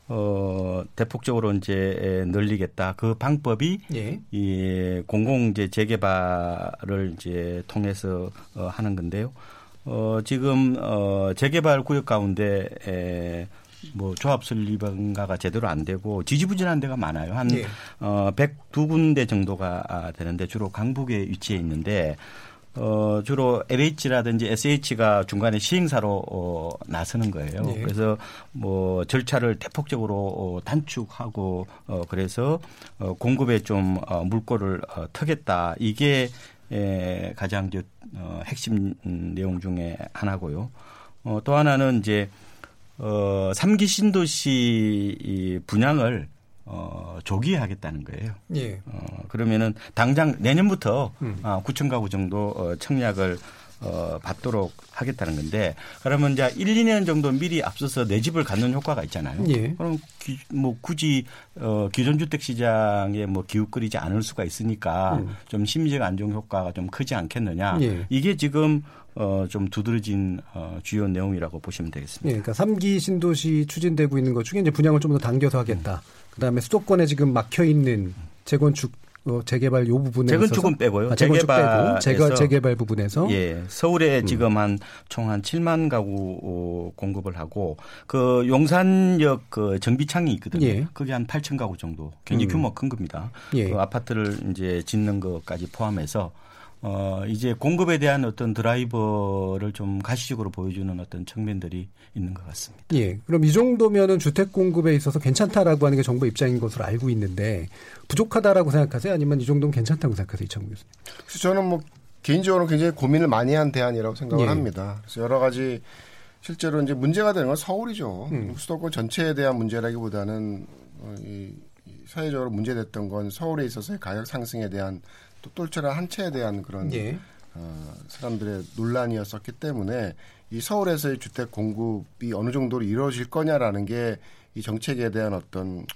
어, 대폭적으로 이제 늘리겠다. 그 방법이 예. 이 공공 이제 재개발을 이제 통해서 어, 하는 건데요. 어, 지금 어, 재개발 구역 가운데 에, 뭐 조합 설립인가가 제대로 안 되고 지지부진한 데가 많아요. 한 예. 어, 102군데 정도가 아, 되는데 주로 강북에 위치해 있는데 어, 주로 LH라든지 SH가 중간에 시행사로 어, 나서는 거예요. 네. 그래서 뭐 절차를 대폭적으로 어, 단축하고 어, 그래서 어, 공급에 좀 어, 물꼬를 어, 터겠다. 이게 에, 가장 저, 어, 핵심 내용 중에 하나고요. 어, 또 하나는 이제 어, 3기 신도시 분양을 어, 조기에 하겠다는 거예요. 예. 어, 그러면은 당장 내년부터 음. 어, 9천 가구 정도 어, 청약을 어, 받도록 하겠다는 건데 그러면 이제 1, 2년 정도 미리 앞서서 내 집을 갖는 효과가 있잖아요. 예. 그럼 기, 뭐 굳이 어, 기존 주택 시장에 뭐 기웃거리지 않을 수가 있으니까 음. 좀 심리적 안정 효과가 좀 크지 않겠느냐. 예. 이게 지금 어, 좀 두드러진 어, 주요 내용이라고 보시면 되겠습니다. 예, 그러니까 3기 신도시 추진되고 있는 것 중에 이제 분양을 좀 더 당겨서 하겠다. 음. 그다음에 수도권에 지금 막혀 있는 재건축 어, 재개발 요 부분에서 재건축은 빼고요. 아, 재건축 빼고 재개, 재개발 부분에서 예 서울에 음. 지금 한총한 7만 가구 어, 공급을 하고 그 용산역 그 정비창이 있거든요. 예. 그게 한 8천 가구 정도 굉장히 음. 규모 큰 겁니다. 예. 그 아파트를 이제 짓는 것까지 포함해서 어, 이제 공급에 대한 어떤 드라이버를 좀 가시적으로 보여주는 어떤 측면들이 있는 것 같습니다. 예. 그럼 이 정도면은 주택 공급에 있어서 괜찮다라고 하는 게 정부 입장인 것으로 알고 있는데 부족하다라고 생각하세요? 아니면 이 정도면 괜찮다고 생각하세요? 이창구 교수님? 그래서 저는 뭐 개인적으로 굉장히 고민을 많이 한 대안이라고 생각을 예. 합니다. 그래서 여러 가지 실제로 이제 문제가 되는 건 서울이죠. 음. 수도권 전체에 대한 문제라기보다는 어, 이, 이 사회적으로 문제됐던 건 서울에 있어서의 가격 상승에 대한 또 똘똘한 한 채에 대한 그런 예. 어, 사람들의 논란이었었기 때문에 이 서울에서의 주택 공급이 어느 정도로 이루어질 거냐라는 게 이 정책에 대한 어떤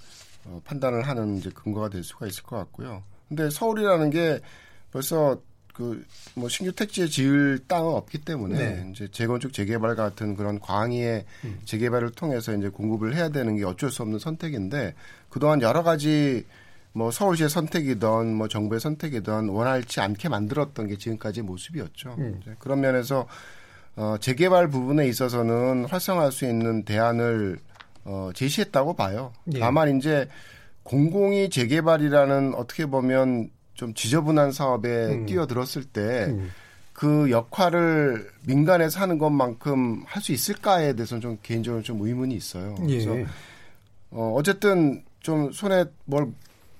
어, 판단을 하는 이제 근거가 될 수가 있을 것 같고요. 근데 서울이라는 게 벌써 그 뭐 신규 택지에 지을 땅은 없기 때문에 네. 이제 재건축 재개발 같은 그런 광의의 음. 재개발을 통해서 이제 공급을 해야 되는 게 어쩔 수 없는 선택인데 그동안 여러 가지 뭐 서울시의 선택이든 뭐 정부의 선택이든 원활치 않게 만들었던 게 지금까지의 모습이었죠. 음. 그런 면에서 어, 재개발 부분에 있어서는 활성화할 수 있는 대안을 어, 제시했다고 봐요. 예. 다만 이제 공공이 재개발이라는 어떻게 보면 좀 지저분한 사업에 음. 뛰어들었을 때 음. 그 역할을 민간에서 하는 것만큼 할 수 있을까에 대해서는 좀 개인적으로 좀 의문이 있어요. 그래서 예. 어, 어쨌든 좀 손에 뭘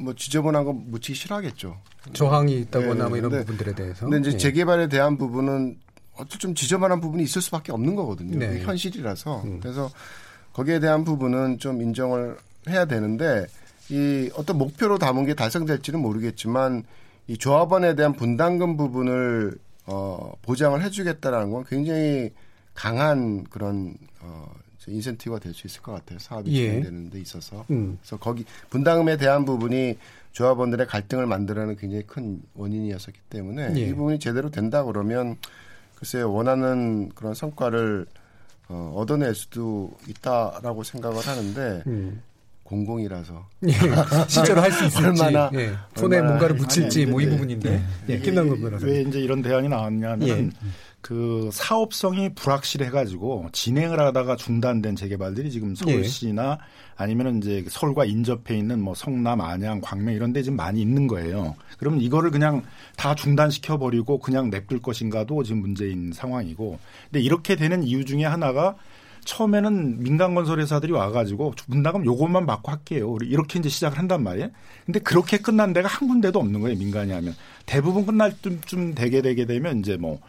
뭐 지저분한 거 묻히기 싫어하겠죠. 저항이 있다거나 네, 뭐 이런 근데- 부분들에 대해서. 근데 이제 예. 재개발에 대한 부분은 어떤 좀 지저분한 부분이 있을 수밖에 없는 거거든요. 네. 현실이라서. 음. 그래서 거기에 대한 부분은 좀 인정을 해야 되는데 이 어떤 목표로 담은 게 달성될지는 모르겠지만 이 조합원에 대한 분담금 부분을 어 보장을 해주겠다라는 건 굉장히 강한 그런 어 인센티브가 될 수 있을 것 같아요. 사업이 예. 진행되는 데 있어서. 음. 그래서 거기 분담금에 대한 부분이 조합원들의 갈등을 만들어내는 굉장히 큰 원인이었었기 때문에 예. 이 부분이 제대로 된다 그러면 글쎄 원하는 그런 성과를 어, 얻어낼 수도 있다라고 생각을 하는데 음. 공공이라서 예. 실제로 할 수 있을지, 얼마나 예. 손에 얼마나 뭔가를 묻힐지 뭐이 네. 부분인데. 예, 김남근 변호사. 왜 이제 이런 대안이 나왔냐면 예. 그 사업성이 불확실해가지고 진행을 하다가 중단된 재개발들이 지금 서울시나 아니면 이제 서울과 인접해 있는 뭐 성남, 안양, 광명 이런 데 지금 많이 있는 거예요. 그러면 이거를 그냥 다 중단시켜 버리고 그냥 냅둘 것인가도 지금 문제인 상황이고. 근데 이렇게 되는 이유 중에 하나가 처음에는 민간 건설 회사들이 와가지고 분담금 요것만 받고 할게요. 이렇게 이제 시작을 한단 말이에요. 근데 그렇게 끝난 데가 한 군데도 없는 거예요. 민간이 하면 대부분 끝날 쯤 되게 되게 되면 이제 뭐.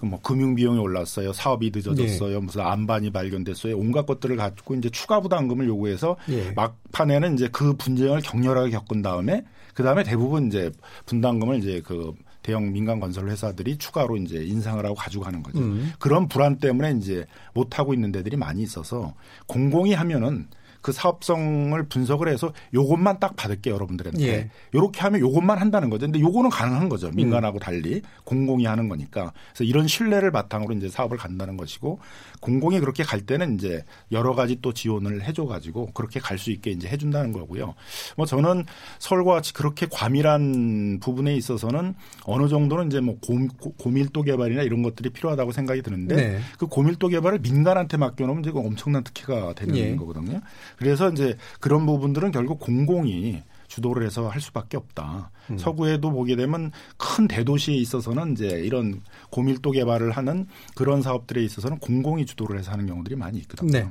그뭐 금융 비용이 올랐어요. 사업이 늦어졌어요. 무슨 안반이 발견됐어요. 온갖 것들을 갖고 이제 추가 부담금을 요구해서 예. 막판에는 이제 그 분쟁을 격렬하게 겪은 다음에 그 다음에 대부분 이제 분담금을 이제 그 대형 민간 건설 회사들이 추가로 이제 인상을 하고 가지고 가는 거죠. 음. 그런 불안 때문에 이제 못 하고 있는 데들이 많이 있어서 공공이 하면은 그 사업성을 분석을 해서 요것만 딱 받을게 요 여러분들한테. 예. 요렇게 하면 요것만 한다는 거죠. 근데 요거는 가능한 거죠. 민간하고 달리 공공이 하는 거니까. 그래서 이런 신뢰를 바탕으로 이제 사업을 간다는 것이고 공공이 그렇게 갈 때는 이제 여러 가지 또 지원을 해줘 가지고 그렇게 갈 수 있게 이제 해준다는 거고요. 뭐 저는 서울과 같이 그렇게 과밀한 부분에 있어서는 어느 정도는 이제 뭐 고, 고- 고밀도 개발이나 이런 것들이 필요하다고 생각이 드는데 네. 그 고밀도 개발을 민간한테 맡겨놓으면 이제 그 엄청난 특혜가 되는 예. 거거든요. 그래서 이제 그런 부분들은 결국 공공이 주도를 해서 할 수밖에 없다. 음. 서구에도 보게 되면 큰 대도시에 있어서는 이제 이런 고밀도 개발을 하는 그런 사업들에 있어서는 공공이 주도를 해서 하는 경우들이 많이 있거든요. 네.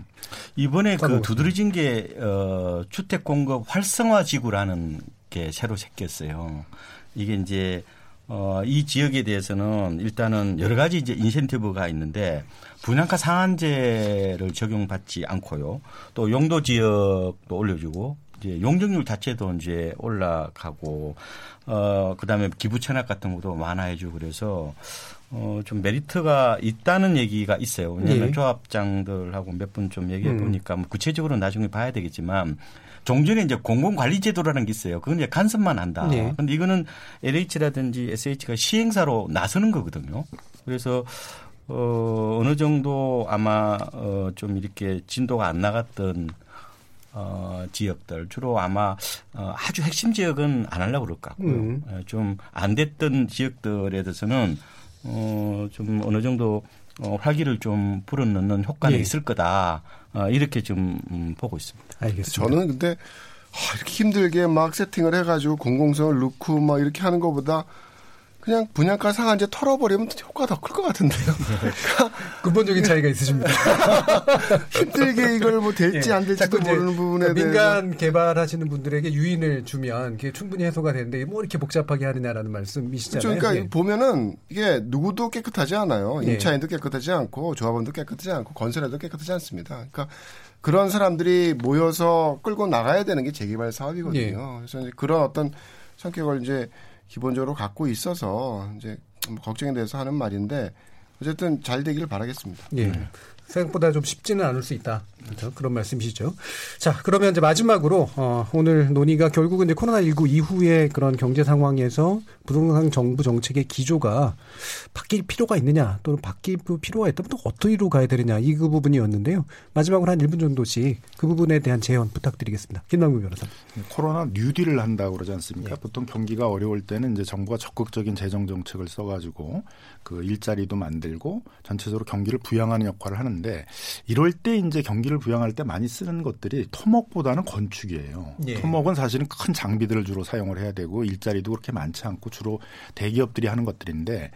이번에 그. 두드러진 게 어, 주택 공급 활성화 지구라는 게 새로 생겼어요. 이게 이제 어, 이 지역에 대해서는 일단은 여러 가지 이제 인센티브가 있는데 분양가 상한제를 적용받지 않고요. 또 용도 지역도 올려주고 이제 용적률 자체도 이제 올라가고 어 그다음에 기부 천학 같은 것도 완화해주고 그래서 어좀 메리트가 있다는 얘기가 있어요. 왜냐하면 예. 조합장들하고 몇 분 좀 얘기해 음. 보니까 뭐 구체적으로 나중에 봐야 되겠지만 종전에 이제 공공관리제도라는 게 있어요. 그건 이제 간섭만 한다. 네. 근데 이거는 LH라든지 SH가 시행사로 나서는 거거든요. 그래서 어, 어느 정도 아마 어, 좀 이렇게 진도가 안 나갔던 어, 지역들 주로 아마 어, 아주 핵심 지역은 안 하려고 그럴 것 같고요. 음. 좀안 됐던 지역들에 대해서는 어, 좀 어느 정도 어, 활기를 좀 불어넣는 효과는 예. 있을 거다. 어, 이렇게 좀 음, 보고 있습니다. 알겠습니다. 저는 근데 아, 이렇게 힘들게 막 세팅을 해가지고 공공성을 넣고 막 이렇게 하는 것보다 그냥 분양가 상한제 털어버리면 효과가 더클 것 같은데요. 근본적인 차이가 있으십니다. 힘들게 이걸 뭐 될지 예. 안 될지도 모르는 부분에 그러니까 대해서 민간 개발하시는 분들에게 유인을 주면 그게 충분히 해소가 되는데 뭐 이렇게 복잡하게 하느냐라는 말씀이시잖아요. 그렇죠. 그러니까 예. 보면은 이게 누구도 깨끗하지 않아요. 예. 임차인도 깨끗하지 않고 조합원도 깨끗하지 않고 건설회도 깨끗하지 않습니다. 그러니까 그런 사람들이 모여서 끌고 나가야 되는 게 재개발 사업이거든요. 예. 그래서 그런 어떤 성격을 이제 기본적으로 갖고 있어서 이제 뭐 걱정에 대해서 하는 말인데 어쨌든 잘 되기를 바라겠습니다. 예. 생각보다 좀 쉽지는 않을 수 있다. 그렇죠? 그런 말씀이시죠. 자, 그러면 이제 마지막으로 어, 오늘 논의가 결국은 이제 코로나19 이후의 그런 경제 상황에서 부동산 정부 정책의 기조가 바뀔 필요가 있느냐 또는 바뀔 필요가 있다면 또 어디로 가야 되느냐 이 그 부분이었는데요. 마지막으로 한 1분 정도씩 그 부분에 대한 제언 부탁드리겠습니다. 김남국 변호사. 코로나 뉴딜을 한다고 그러지 않습니까? 네. 보통 경기가 어려울 때는 이제 정부가 적극적인 재정 정책을 써가지고 그 일자리도 만들고 전체적으로 경기를 부양하는 역할을 하는데 이럴 때 이제 경기 를 부양할 때 많이 쓰는 것들이 토목보다는 건축이에요. 예. 토목은 사실은 큰 장비들을 주로 사용을 해야 되고 일자리도 그렇게 많지 않고 주로 대기업들이 하는 것들인데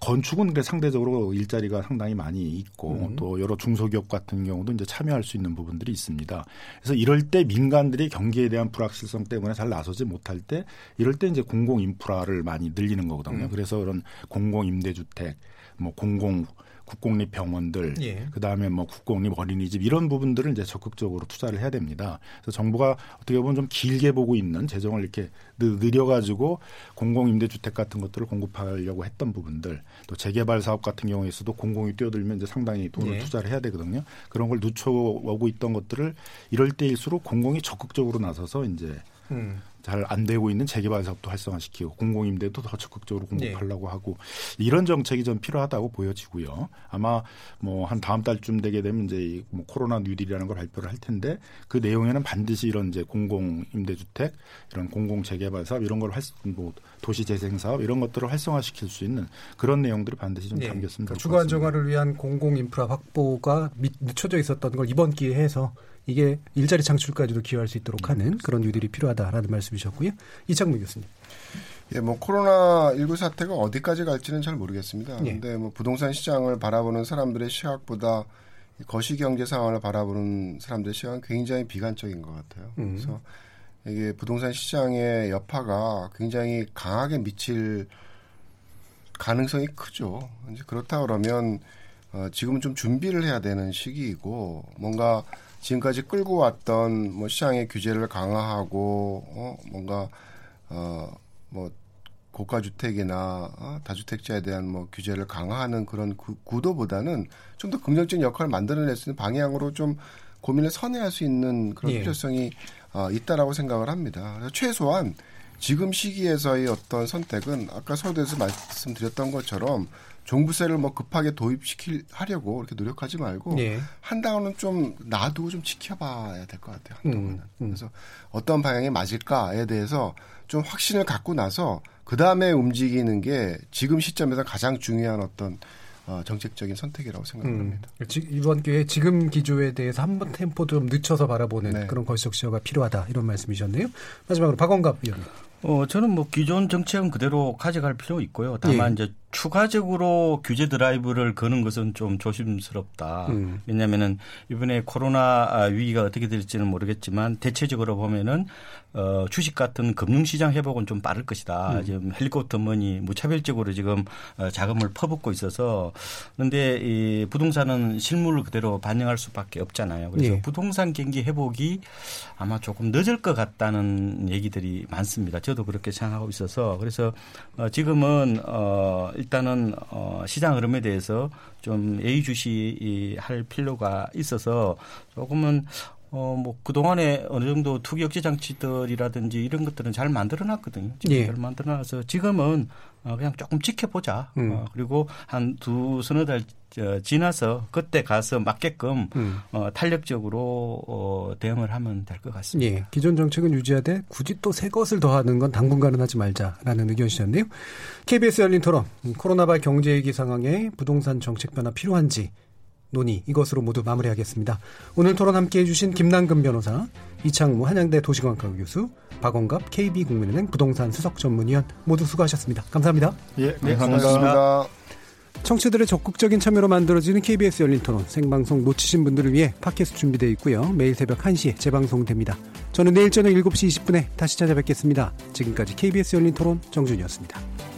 건축은 상대적으로 일자리가 상당히 많이 있고 음. 또 여러 중소기업 같은 경우도 이제 참여할 수 있는 부분들이 있습니다. 그래서 이럴 때 민간들이 경기에 대한 불확실성 때문에 잘 나서지 못할 때 이럴 때 이제 공공 인프라를 많이 늘리는 거거든요. 음. 그래서 그런 공공 임대주택, 뭐 공공 국공립 병원들, 예. 그 다음에 뭐 국공립 어린이집 이런 부분들을 이제 적극적으로 투자를 해야 됩니다. 그래서 정부가 어떻게 보면 좀 길게 보고 있는 재정을 이렇게 느- 느려가지고 공공 임대주택 같은 것들을 공급하려고 했던 부분들, 또 재개발 사업 같은 경우에서도 공공이 뛰어들면 이제 상당히 돈을 예. 투자를 해야 되거든요. 그런 걸 늦춰오고 있던 것들을 이럴 때일수록 공공이 적극적으로 나서서 이제 음. 잘 안 되고 있는 재개발 사업도 활성화시키고 공공임대도 더 적극적으로 예. 공급하려고 하고 이런 정책이 좀 필요하다고 보여지고요. 아마 뭐 한 다음 달쯤 되게 되면 이제 이뭐 코로나 뉴딜이라는 걸 발표를 할 텐데 그 내용에는 반드시 이런 이제 공공임대주택 이런 공공 재개발 사업 이런 걸 활, 뭐 도시 재생 사업 이런 것들을 활성화시킬 수 있는 그런 내용들이 반드시 좀 그러니까 좋을 주거. 안정화를 위한 공공 인프라 확보가 미- 늦춰져 있었던 걸 이번 기회에 해서 이게 일자리 창출까지도 기여할 수 있도록 하는 그런 뉴딜이 필요하다라는 말씀이셨고요. 이창무 교수님. 예, 뭐 코로나 19 사태가 어디까지 갈지는 잘 모르겠습니다. 예. 근데 뭐 부동산 시장을 바라보는 사람들의 시각보다 이 거시 경제 상황을 바라보는 사람들의 시각은 굉장히 비관적인 것 같아요. 음. 그래서 이게 부동산 시장의 여파가 굉장히 강하게 미칠 가능성이 크죠. 이제 그렇다 그러면 어, 지금은 좀 준비를 해야 되는 시기이고 뭔가 지금까지 끌고 왔던 뭐 시장의 규제를 강화하고 어, 뭔가 어뭐 고가 주택이나 어, 다주택자에 대한 뭐 규제를 강화하는 그런 구, 구도보다는 좀 더 긍정적인 역할을 만들어낼 수 있는 방향으로 좀 고민을 선회할 수 있는 그런 예. 필요성이 어, 있다라고 생각을 합니다. 그래서 최소한 지금 시기에서의 어떤 선택은 아까 서두에서 말씀드렸던 것처럼 종부세를 뭐 급하게 도입시킬 하려고 이렇게 노력하지 말고 예. 한동안은 좀 놔두고 좀 지켜봐야 될 것 같아요. 한동안은. 음, 음. 그래서 어떤 방향이 맞을까에 대해서 좀 확신을 갖고 나서 그 다음에 움직이는 게 지금 시점에서 가장 중요한 어떤 어, 정책적인 선택이라고 음, 생각합니다. 지- 이번 기회에 지금 기조에 대해서 한 번 템포도 좀 늦춰서 바라보는 네. 그런 거시적 시효가 필요하다 이런 말씀이셨네요. 마지막으로 박원갑 위원님. 어, 저는 뭐 기존 정책은 그대로 가져갈 필요 있고요. 다만 예. 이제 추가적으로 규제 드라이브를 거는 것은 좀 조심스럽다. 음. 왜냐하면은 이번에 코로나 아, 위기가 어떻게 될지는 모르겠지만 대체적으로 보면은 어, 주식 같은 금융시장 회복은 좀 빠를 것이다. 음. 지금 헬리콥터 머니 무차별적으로 지금 어, 자금을 퍼붓고 있어서 그런데 이 부동산은 실물을 그대로 반영할 수밖에 없잖아요. 그래서 예. 부동산 경기 회복이 아마 조금 늦을 것 같다는 얘기들이 많습니다. 저도 그렇게 생각하고 있어서 그래서 어, 지금은 어, 일단은 어, 시장 흐름에 대해서 좀 예의주시 할 필요가 있어서 조금은 어, 뭐, 그동안에 어느 정도 투기 억제 장치들이라든지 이런 것들은 잘 만들어 놨거든요. 지금 예. 잘 만들어 놔서 지금은 어, 그냥 조금 지켜보자. 음. 어, 그리고 한 두 서너 달 저, 지나서 그때 가서 맞게끔 음. 어, 탄력적으로 어, 대응을 하면 될 것 같습니다. 예, 기존 정책은 유지하되 굳이 또 새 것을 더하는 건 당분간은 하지 말자라는 의견이셨네요. KBS 열린 토론 음, 코로나발 경제위기 상황에 부동산 정책 변화 필요한지 논의 이것으로 모두 마무리하겠습니다. 오늘 토론 함께해 주신 김남근 변호사, 이창무 한양대 도시관과 교수, 박원갑 KB국민은행 부동산 수석 전문위원 모두 수고하셨습니다. 감사합니다. 예, 네, 감사합니다. 감사합니다. 청취들의 적극적인 참여로 만들어지는 KBS 열린 토론 생방송 놓치신 분들을 위해 팟캐스트 준비되어 있고요. 매일 새벽 1시에 재방송됩니다. 저는 내일 저녁 7시 20분에 다시 찾아뵙겠습니다. 지금까지 KBS 열린 토론 정준이었습니다.